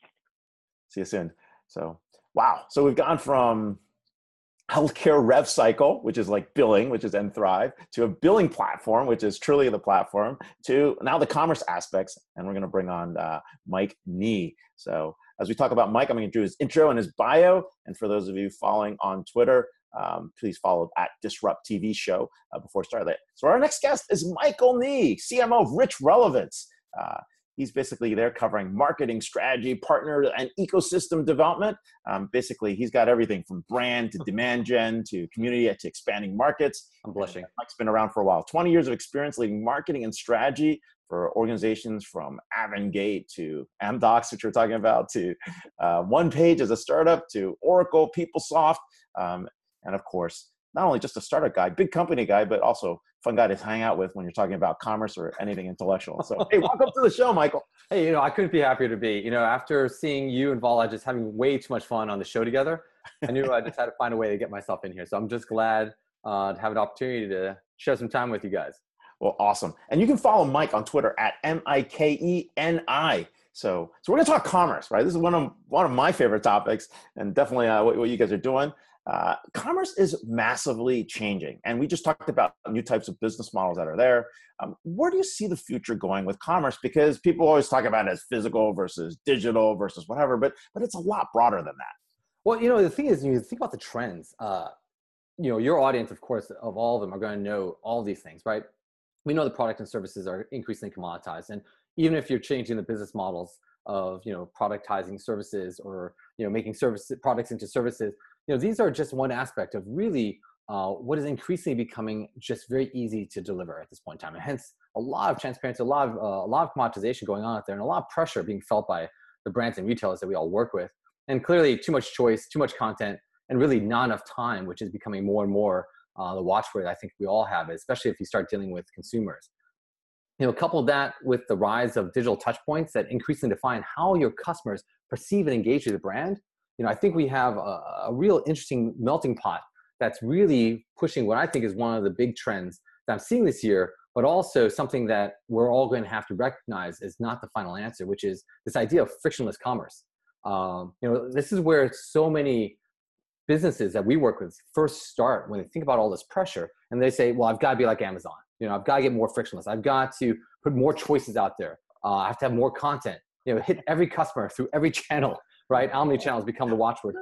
See you soon. So, wow. So we've gone from healthcare rev cycle, which is like billing, which is nThrive, to a billing platform, which is truly the platform, to now the commerce aspects. And we're going to bring on uh, Mike Nee. So as we talk about Mike, I'm going to do his intro and his bio. And for those of you following on Twitter, um, please follow at Disrupt TV Show uh, before starting. So our next guest is Michael Nee, CMO of Rich Relevance. Uh, he's basically there covering marketing strategy, partner, and ecosystem development. Um, basically, he's got everything from brand to demand gen to community to expanding markets. I'm blushing. Mike's been around for a while. 20 years of experience leading marketing and strategy for organizations from Avangate to Amdocs, which we're talking about, to uh, OnePage as a startup, to Oracle, PeopleSoft, um, and of course, not only just a startup guy, big company guy, but also fun guy to hang out with when you're talking about commerce or anything intellectual. So, <laughs> hey, welcome to the show, Michael. Hey, you know, I couldn't be happier to be. You know, after seeing you and Vala just having way too much fun on the show together, I knew I just had to find a way to get myself in here. So I'm just glad uh, to have an opportunity to share some time with you guys. Well, awesome. And you can follow Mike on Twitter at M I K E N I. So, so we're going to talk commerce, right? This is one of one of my favorite topics, and definitely uh, what, what you guys are doing. Uh, commerce is massively changing, and we just talked about new types of business models that are there. Um, where do you see the future going with commerce? Because people always talk about it as physical versus digital versus whatever, but but it's a lot broader than that. Well, you know, the thing is, you think about the trends. Uh, you know, your audience, of course, of all of them are going to know all these things, right? We know the product and services are increasingly commoditized, and even if you're changing the business models of you know productizing services or you know making service products into services you know these are just one aspect of really uh, what is increasingly becoming just very easy to deliver at this point in time and hence a lot of transparency a lot of uh, a lot of commoditization going on out there and a lot of pressure being felt by the brands and retailers that we all work with and clearly too much choice too much content and really not enough time which is becoming more and more uh, the watchword i think we all have especially if you start dealing with consumers. You know, couple that with the rise of digital touchpoints that increasingly define how your customers perceive and engage with the brand, you know, I think we have a, a, real interesting melting pot that's really pushing what I think is one of the big trends that I'm seeing this year, but also something that we're all going to have to recognize is not the final answer, which is this idea of frictionless commerce. Um, you know, this is where so many businesses that we work with first start when they think about all this pressure and they say, well, I've got to be like Amazon. You know, I've got to get more frictionless. I've got to put more choices out there. Uh, I have to have more content. You know, hit every customer through every <laughs> channel. Right? How many channels become the watchword?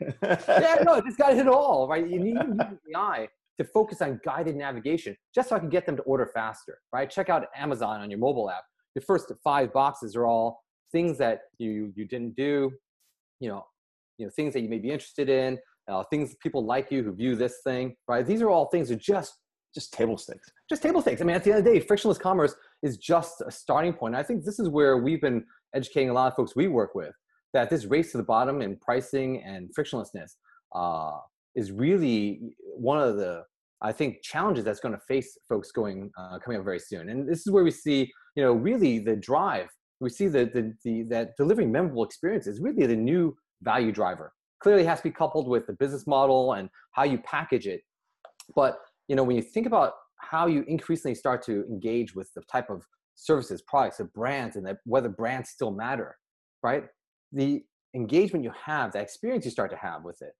<laughs> yeah, no, just got hit it all. Right? You need, you need AI to focus on guided navigation just so I can get them to order faster, right? Check out Amazon on your mobile app. The first five boxes are all things that you you didn't do, you know, you know things that you may be interested in, uh, things people like you who view this thing, right? These are all things that just just table stakes. Just table stakes. I mean, at the end of the day, frictionless commerce is just a starting point. I think this is where we've been educating a lot of folks we work with that this race to the bottom in pricing and frictionlessness uh, is really one of the I think challenges that's going to face folks going uh, coming up very soon. And this is where we see, you know, really the drive. We see the, the, the that delivering memorable experiences really the new value driver. Clearly has to be coupled with the business model and how you package it. But you know, when you think about how you increasingly start to engage with the type of services, products, and brands, and that whether brands still matter, right? The engagement you have, the experience you start to have with it,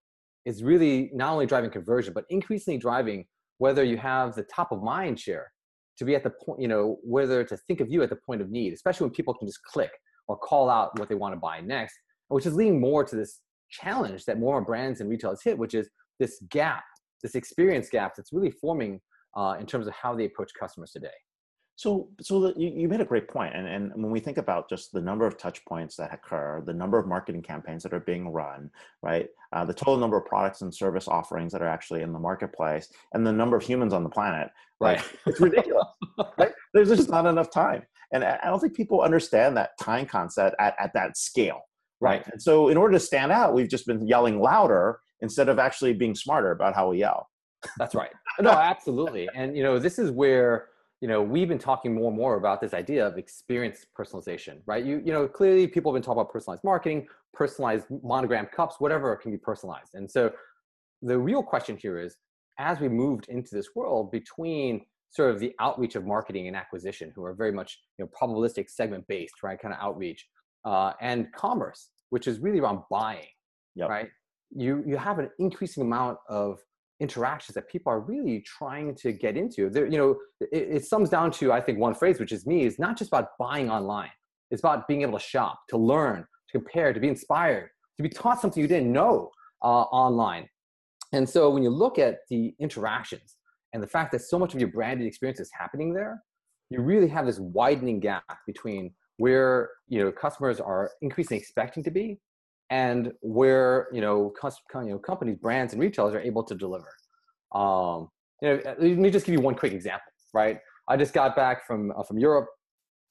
is really not only driving conversion, but increasingly driving whether you have the top of mind share to be at the point, you know, whether to think of you at the point of need, especially when people can just click or call out what they want to buy next, which is leading more to this challenge that more brands and retailers hit, which is this gap, this experience gap that's really forming uh, in terms of how they approach customers today. So, so the, you, you made a great point, and and when we think about just the number of touch points that occur, the number of marketing campaigns that are being run, right, uh, the total number of products and service offerings that are actually in the marketplace, and the number of humans on the planet, right, it's <laughs> ridiculous. right? There's just not enough time, and I don't think people understand that time concept at at that scale, right? And so, in order to stand out, we've just been yelling louder instead of actually being smarter about how we yell. That's right. <laughs> No, absolutely, and you know, this is where you know, we've been talking more and more about this idea of experience personalization, right? You, you know, clearly people have been talking about personalized marketing, personalized monogram cups, whatever can be personalized. And so the real question here is, as we moved into this world between sort of the outreach of marketing and acquisition, who are very much, you know, probabilistic segment based, right? Kind of outreach, uh, and commerce, which is really around buying, yep. right? You, you have an increasing amount of interactions that people are really trying to get into. There, you know, it, it sums down to I think one phrase, which is me, is not just about buying online. It's about being able to shop, to learn, to compare, to be inspired, to be taught something you didn't know uh, online. And so when you look at the interactions and the fact that so much of your branded experience is happening there, you really have this widening gap between where you know customers are increasingly expecting to be and where you know, you know companies, brands, and retailers are able to deliver. Um, you know, let me just give you one quick example. Right, I just got back from uh, from Europe,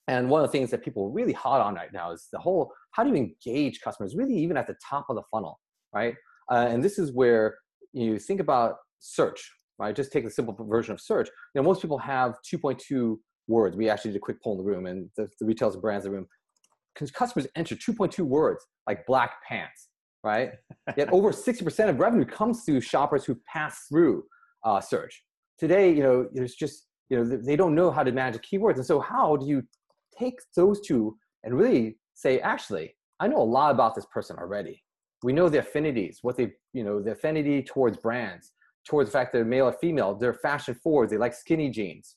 and one of the things that people are really hot on right now is the whole how do you engage customers, really even at the top of the funnel, right? Uh, and this is where you think about search, right? Just take the simple version of search. You know, most people have 2.2 words. We actually did a quick poll in the room, and the, the retailers and brands in the room customers enter 2.2 words like black pants, right? <laughs> Yet over 60% of revenue comes through shoppers who pass through uh, search. Today, you know, there's just, you know, they don't know how to manage keywords. And so how do you take those two and really say, actually, I know a lot about this person already. We know the affinities, what they, you know, the affinity towards brands, towards the fact they're male or female, they're fashion forward, they like skinny jeans.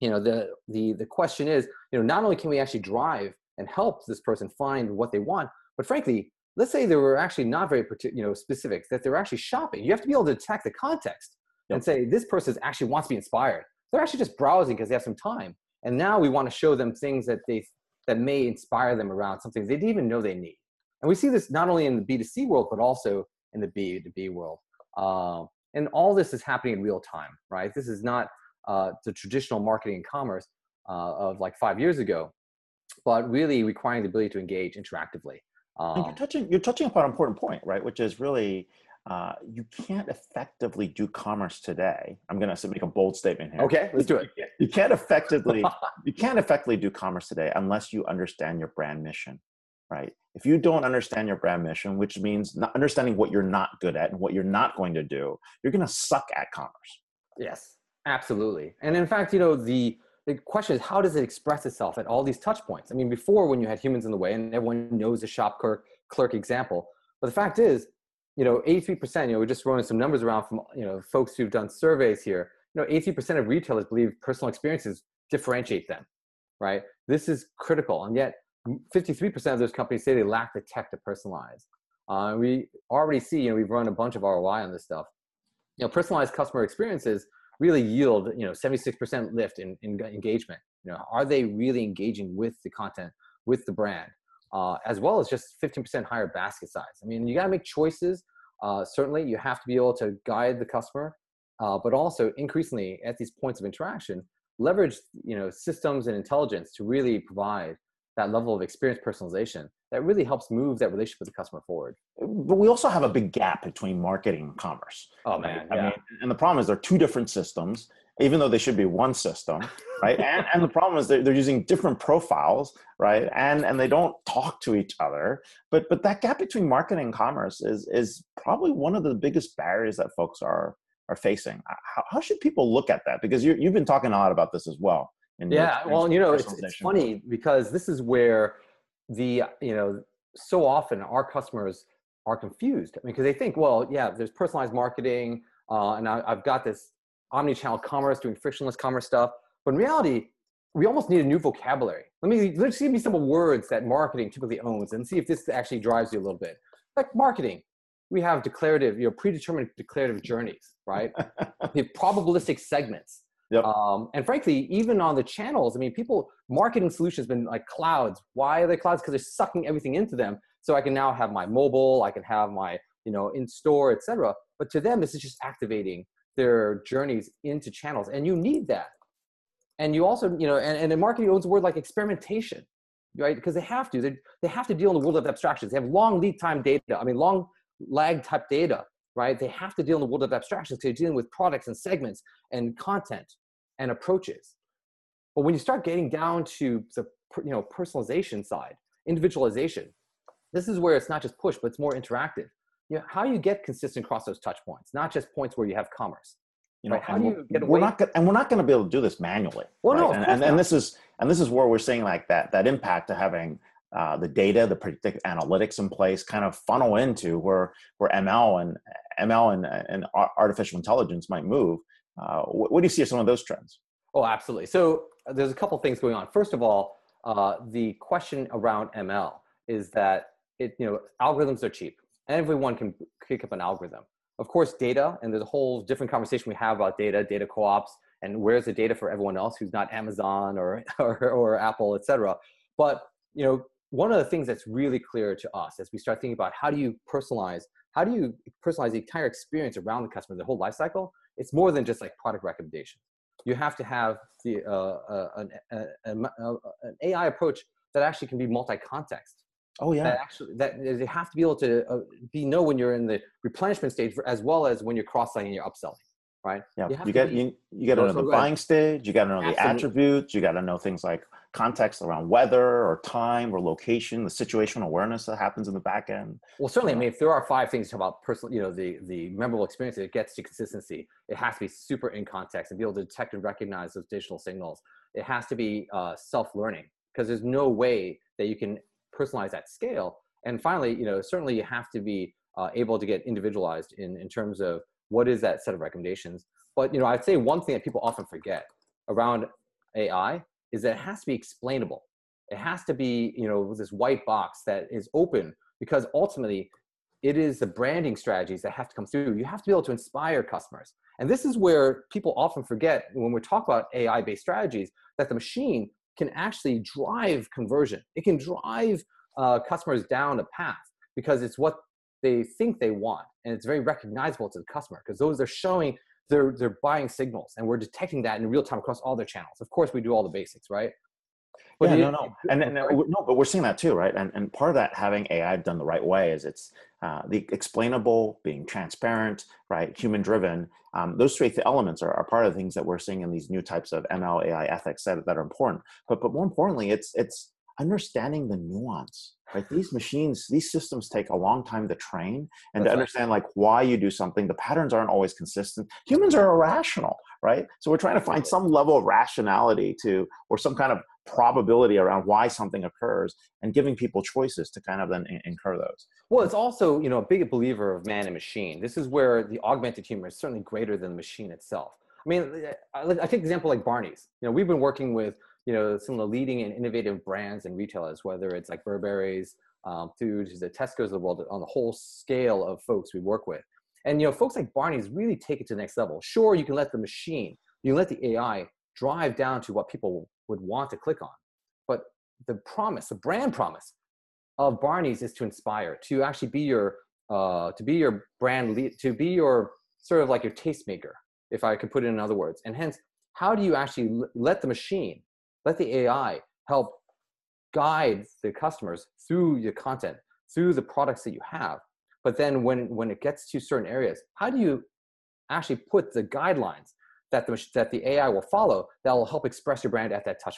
You know, the the the question is, you know, not only can we actually drive and help this person find what they want. But frankly, let's say they were actually not very you know specific, that they're actually shopping. You have to be able to detect the context yep. and say this person actually wants to be inspired. They're actually just browsing because they have some time. And now we want to show them things that they that may inspire them around something they didn't even know they need. And we see this not only in the B2C world, but also in the B2B world. Uh, and all this is happening in real time, right? This is not uh, the traditional marketing and commerce uh, of like five years ago but really requiring the ability to engage interactively. Um, you're touching you're touching upon an important point, right? Which is really uh, you can't effectively do commerce today. I'm going to make a bold statement here. Okay, let's do it. You can't effectively you can't effectively do commerce today unless you understand your brand mission, right? If you don't understand your brand mission, which means not understanding what you're not good at and what you're not going to do, you're going to suck at commerce. Yes, absolutely. And in fact, you know the the question is how does it express itself at all these touch points? I mean before when you had humans in the way and everyone knows the shop clerk clerk example but the fact is you know 83% you know we're just running some numbers around from you know folks who've done surveys here. You know 83% of retailers believe personal experiences differentiate them right? This is critical and yet 53% of those companies say they lack the tech to personalize. Uh, we already see you know we've run a bunch of roi on this stuff. You know, personalized customer experiences really yield, you know, 76% lift in, in engagement. You know, are they really engaging with the content, with the brand, uh, as well as just 15% higher basket size? I mean, you got to make choices. Uh, certainly, you have to be able to guide the customer, uh, but also increasingly at these points of interaction, leverage you know systems and intelligence to really provide that level of experience personalization that really helps move that relationship with the customer forward. But we also have a big gap between marketing and commerce. Oh man, I mean, and the problem is they're two different systems, even though they should be one system, right? <laughs> and and the problem is they're, they're using different profiles, right? And and they don't talk to each other. But but that gap between marketing and commerce is is probably one of the biggest barriers that folks are are facing. How, how should people look at that? Because you you've been talking a lot about this as well yeah well you know it's, it's funny because this is where the you know so often our customers are confused. I mean, because they think well yeah there's personalized marketing uh, and I, i've got this omni-channel commerce doing frictionless commerce stuff. But in reality we almost need a new vocabulary. Let me let's give me some words that marketing typically owns and see if this actually drives you a little bit. Like marketing. We have declarative you know predetermined declarative journeys right? <laughs> We have probabilistic segments Yep. Um, and frankly, even on the channels, I mean, people marketing solutions been like clouds. Why are they clouds? Because they're sucking everything into them. So I can now have my mobile, I can have my you know in store, etc. But to them, this is just activating their journeys into channels, and you need that. And you also, you know, and, and in marketing owns a word like experimentation, right? Because they have to. They, they have to deal in the world of abstractions. They have long lead time data. I mean, long lag type data right? They have to deal in the world of abstractions because they're dealing with products and segments and content and approaches. But when you start getting down to the you know personalization side, individualization, this is where it's not just push, but it's more interactive. You know, how you get consistent across those touch points, not just points where you have commerce? You know, right? how do you get away? We're not, and we're not going to be able to do this manually. Well, right? no, and, and, and, this is and this is where we're seeing like that that impact of having uh, the data, the predictive analytics in place, kind of funnel into where where ML and ML and, and artificial intelligence might move. Uh, what, what, do you see as some of those trends? Oh, absolutely. So uh, there's a couple things going on. First of all, uh, the question around ML is that it you know algorithms are cheap. Everyone can pick up an algorithm. Of course, data, and there's a whole different conversation we have about data, data co-ops, and where's the data for everyone else who's not Amazon or <laughs> or, or Apple, et cetera. But you know, one of the things that's really clear to us as we start thinking about how do you personalize, how do you personalize the entire experience around the customer, the whole life cycle, it's more than just like product recommendation. You have to have the uh, uh, an, an, an, AI approach that actually can be multi-context. Oh yeah. That actually, that you have to be able to uh, be know when you're in the replenishment stage as well as when you're cross-selling and you're upselling right? Yeah, you, you get you, you got to know the buying stage, you got to know Absolutely. the attributes, you got to know things like context around weather or time or location, the situational awareness that happens in the back end. Well, certainly, I mean, if there are five things about personal, you know, the the memorable experience, it gets to consistency. It has to be super in context and be able to detect and recognize those digital signals. It has to be uh, self-learning because there's no way that you can personalize at scale. And finally, you know, certainly you have to be uh, able to get individualized in in terms of what is that set of recommendations? But you know, I'd say one thing that people often forget around AI is that it has to be explainable. It has to be, you know, this white box that is open because ultimately it is the branding strategies that have to come through. You have to be able to inspire customers. And this is where people often forget when we talk about AI based strategies that the machine can actually drive conversion. It can drive uh, customers down a path because it's what they think they want and it's very recognizable to the customer because those are showing they're they're buying signals and we're detecting that in real time across all their channels of course we do all the basics right but yeah, it, no, no, and, and, no, but we're seeing that too, right? And and part of that having AI done the right way is it's uh, the explainable, being transparent, right, human driven. Um, those three elements are, are part of the things that we're seeing in these new types of ML AI ethics that, that are important. But but more importantly, it's it's understanding the nuance right? These <sighs> machines these systems take a long time to train and That's to understand right. like why you do something the patterns aren't always consistent. Humans are irrational right? So we're trying to find some level of rationality to or some kind of probability around why something occurs and giving people choices to kind of then incur those. Well it's also you know a big believer of man and machine. This is where the augmented human is certainly greater than the machine itself. I mean i, I take example like barney's. You know we've been working with you know some of the leading and innovative brands and retailers, whether it's like Burberry's, um, through the Tesco's of the world, on the whole scale of folks we work with. And you know, folks like Barney's really take it to the next level. Sure, you can let the machine, you let the AI drive down to what people would want to click on. But the promise, the brand promise of Barney's is to inspire, to actually be your uh, to be your brand lead, to be your sort of like your tastemaker, if I could put it in other words. And hence, how do you actually let the machine, let the AI help guide the customers through your content, through the products that you have? But then when when it gets to certain areas, how do you actually put the guidelines that the that the AI will follow that will help express your brand at that touch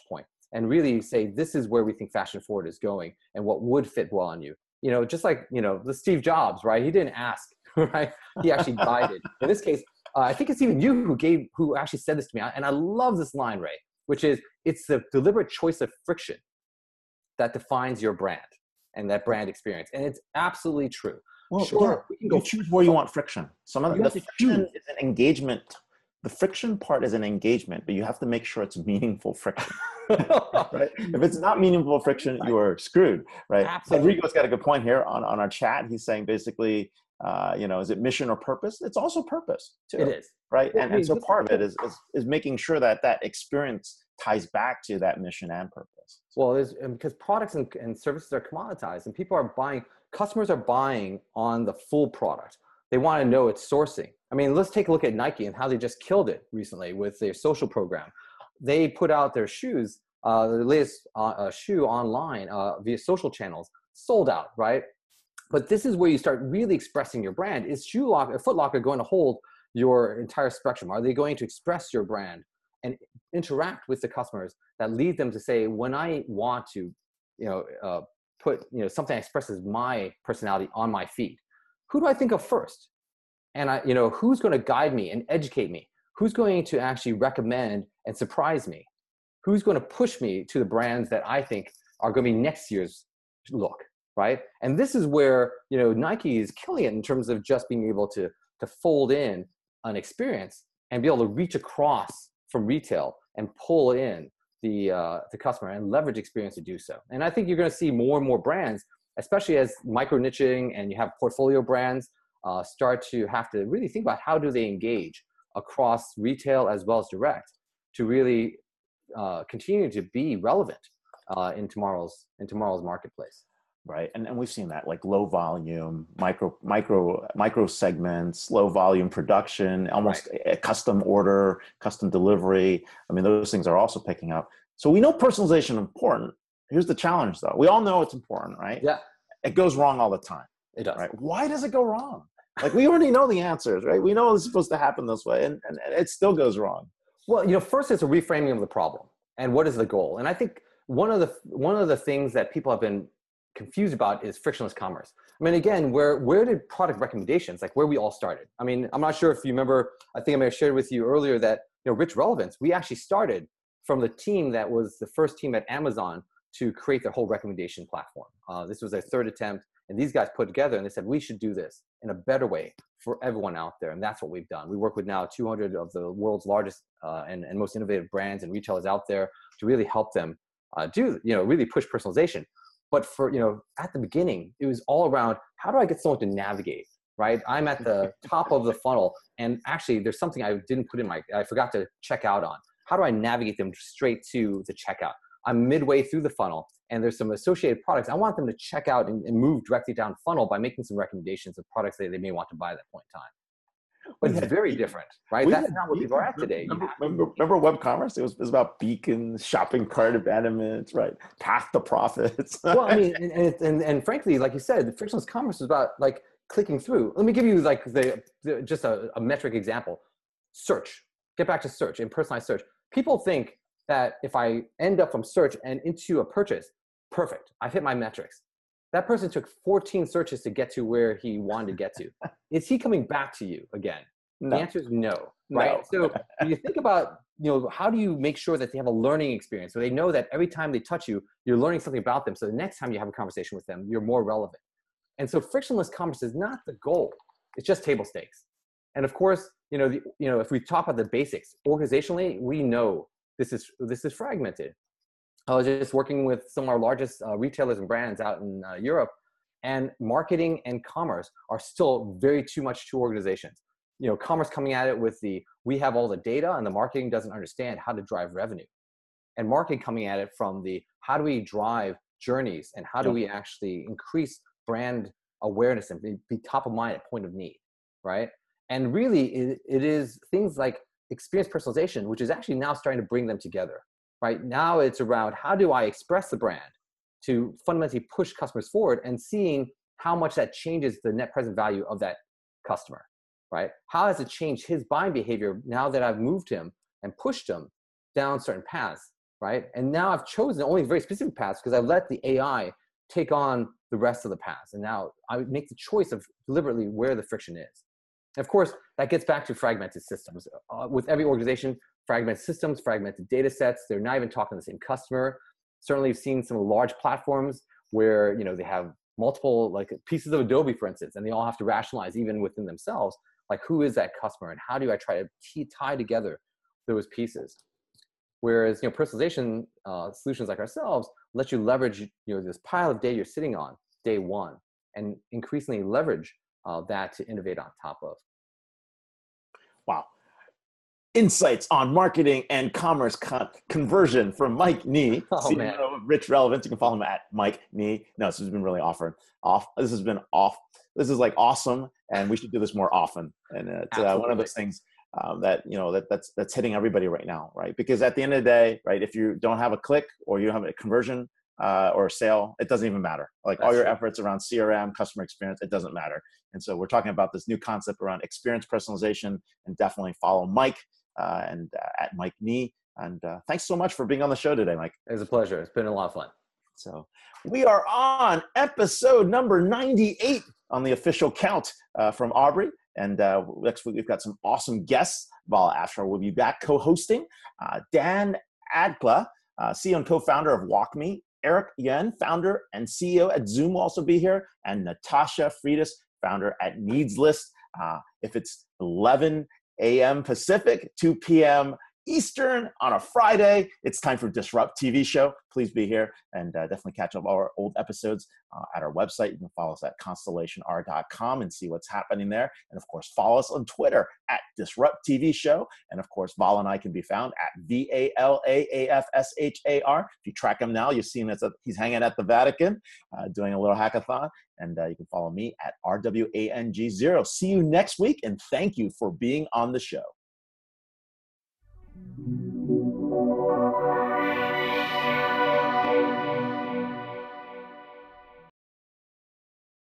and really say this is where we think fashion forward is going and what would fit well on you. You know just like you know the steve jobs right? He didn't ask <laughs> right? He actually guided. In this case uh, i think it's even you who gave who actually said this to me and i love this line ray which is it's the deliberate choice of friction that defines your brand and that brand experience and it's absolutely true well, sure, you, you choose where you want friction. Some of the friction is an engagement the friction part is an engagement, but you have to make sure it's meaningful friction. <laughs> right? If it's not meaningful friction, you are screwed, right? Absolutely. Enrico's got a good point here on, on our chat. He's saying basically, uh, you know, is it mission or purpose? It's also purpose too. It is. Right. And, and so part of it is, is, is making sure that that experience ties back to that mission and purpose. Well, it's because products and, and services are commoditized and people are buying, customers are buying on the full product. They want to know its sourcing. I mean, let's take a look at Nike and how they just killed it recently with their social program. They put out their shoes, uh, the latest uh, uh, shoe online uh, via social channels, sold out, right? But this is where you start really expressing your brand. Is Shoe Locker, Foot Locker going to hold your entire spectrum? Are they going to express your brand and interact with the customers that lead them to say, when I want to, you know, uh, put you know something that expresses my personality on my feet, who do I think of first? and I, you know, who's going to guide me and educate me? Who's going to actually recommend and surprise me? Who's going to push me to the brands that I think are going to be next year's look, right? And this is where you know Nike is killing it in terms of just being able to to fold in an experience and be able to reach across from retail and pull in the uh, the customer and leverage experience to do so. And I think you're going to see more and more brands, especially as micro niching and you have portfolio brands uh, start to have to really think about how do they engage across retail as well as direct to really uh, continue to be relevant uh, in tomorrow's in tomorrow's marketplace right? And, and we've seen that like low volume micro micro micro segments low volume production almost right. a custom order custom delivery. I mean those things are also picking up. So we know personalization important. Here's the challenge though. We all know it's important right? Yeah. It goes wrong all the time it does. right? Why does it go wrong? Like we already know the answers, right? We know it's supposed to happen this way, and, and it still goes wrong. Well, you know, first it's a reframing of the problem and what is the goal. And I think one of the one of the things that people have been confused about is frictionless commerce. I mean, again, where where did product recommendations like where we all started? I mean, I'm not sure if you remember. I think I may have shared with you earlier that you know, Rich Relevance. We actually started from the team that was the first team at Amazon to create their whole recommendation platform. Uh, this was their third attempt. And these guys put together and they said, we should do this in a better way for everyone out there. And that's what we've done. We work with now 200 of the world's largest uh, and, and most innovative brands and retailers out there to really help them uh, do, you know, really push personalization. But for, you know, at the beginning, it was all around how do I get someone to navigate, right? I'm at the <laughs> top of the funnel. And actually, there's something I didn't put in my, I forgot to check out on. How do I navigate them straight to the checkout? I'm midway through the funnel and there's some associated products. I want them to check out and, and move directly down funnel by making some recommendations of products that they may want to buy at that point in time. But it's very different, right? That's not what people are at today. Remember, remember, remember, web commerce? It was, it was about beacons, shopping cart abandonments, right? Path to profits. <laughs> well, I mean, and, and, and, and, frankly, like you said, the frictionless commerce is about like clicking through. Let me give you like the, the just a, a metric example. Search. Get back to search and personalized search. People think that if I end up from search and into a purchase, perfect, I've hit my metrics. That person took 14 searches to get to where he wanted to get to. <laughs> Is he coming back to you again? No. The answer is no, right? No. so when you think about, you know, how do you make sure that they have a learning experience so they know that every time they touch you, you're learning something about them. So the next time you have a conversation with them, you're more relevant. And so frictionless commerce is not the goal. It's just table stakes. And of course, you know, the, you know, if we talk about the basics, organizationally, we know this is this is fragmented. I was just working with some of our largest uh, retailers and brands out in uh, Europe, And marketing and commerce are still very too much two organizations. You know, commerce coming at it with the we have all the data and the marketing doesn't understand how to drive revenue. And marketing coming at it from the how do we drive journeys and how do we actually increase brand awareness and be, be top of mind at point of need, right? And really, it, it is things like experience personalization, which is actually now starting to bring them together, right? Now it's around how do I express the brand to fundamentally push customers forward and seeing how much that changes the net present value of that customer, right? How has it changed his buying behavior now that I've moved him and pushed him down certain paths, right? And now I've chosen only very specific paths because I've let the AI take on the rest of the paths. And now I make the choice of deliberately where the friction is. And of course, that gets back to fragmented systems. Uh, with every organization, fragmented systems, fragmented data sets, they're not even talking to the same customer. Certainly, you've seen some large platforms where you know they have multiple like pieces of Adobe, for instance, and they all have to rationalize even within themselves, like who is that customer and how do I try to tie together those pieces. Whereas you know personalization uh, solutions like ourselves let you leverage you know this pile of data you're sitting on day one, and increasingly leverage uh, that to innovate on top of. Wow. Insights on marketing and commerce con- conversion from Mike Nee, <laughs> oh, CEO of Rich Relevance. You can follow him at Mike Nee. No, this has been really often off. This has been off. This is like awesome, and we should do this more often. And it's uh, one of those things um, that you know that that's that's hitting everybody right now, right? Because at the end of the day, right, if you don't have a click or you don't have a conversion uh, or a sale, it doesn't even matter. Like that's all your true. efforts around CRM, customer experience, it doesn't matter. And so we're talking about this new concept around experience personalization, and definitely follow Mike and uh, at Mike Nee. And uh, thanks so much for being on the show today, Mike. It's a pleasure. It's been a lot of fun. So we are on episode number 98 on the official count uh, from Aubrey. And uh, next week, we've got some awesome guests. Vala Afshar will be back co hosting. Uh, Dan Adika, uh, CEO and co founder of WalkMe. Eric Yuan, founder and CEO at Zoom, will also be here. And Natasha Freitas, founder at Needs List. Uh, if it's 11 a.m. Pacific, 2 p.m. Eastern on a Friday. It's time for Disrupt TV show. Please be here and uh, definitely catch up our old episodes uh, at our website. You can follow us at constellationr.com and see what's happening there. And of course, follow us on Twitter at Disrupt TV show. And of course, Val and I can be found at V A L A A F S H A R. If you track him now, you see him as a, he's hanging at the Vatican uh, doing a little hackathon. And uh, you can follow me at RWANG0. See you next week and thank you for being on the show. Música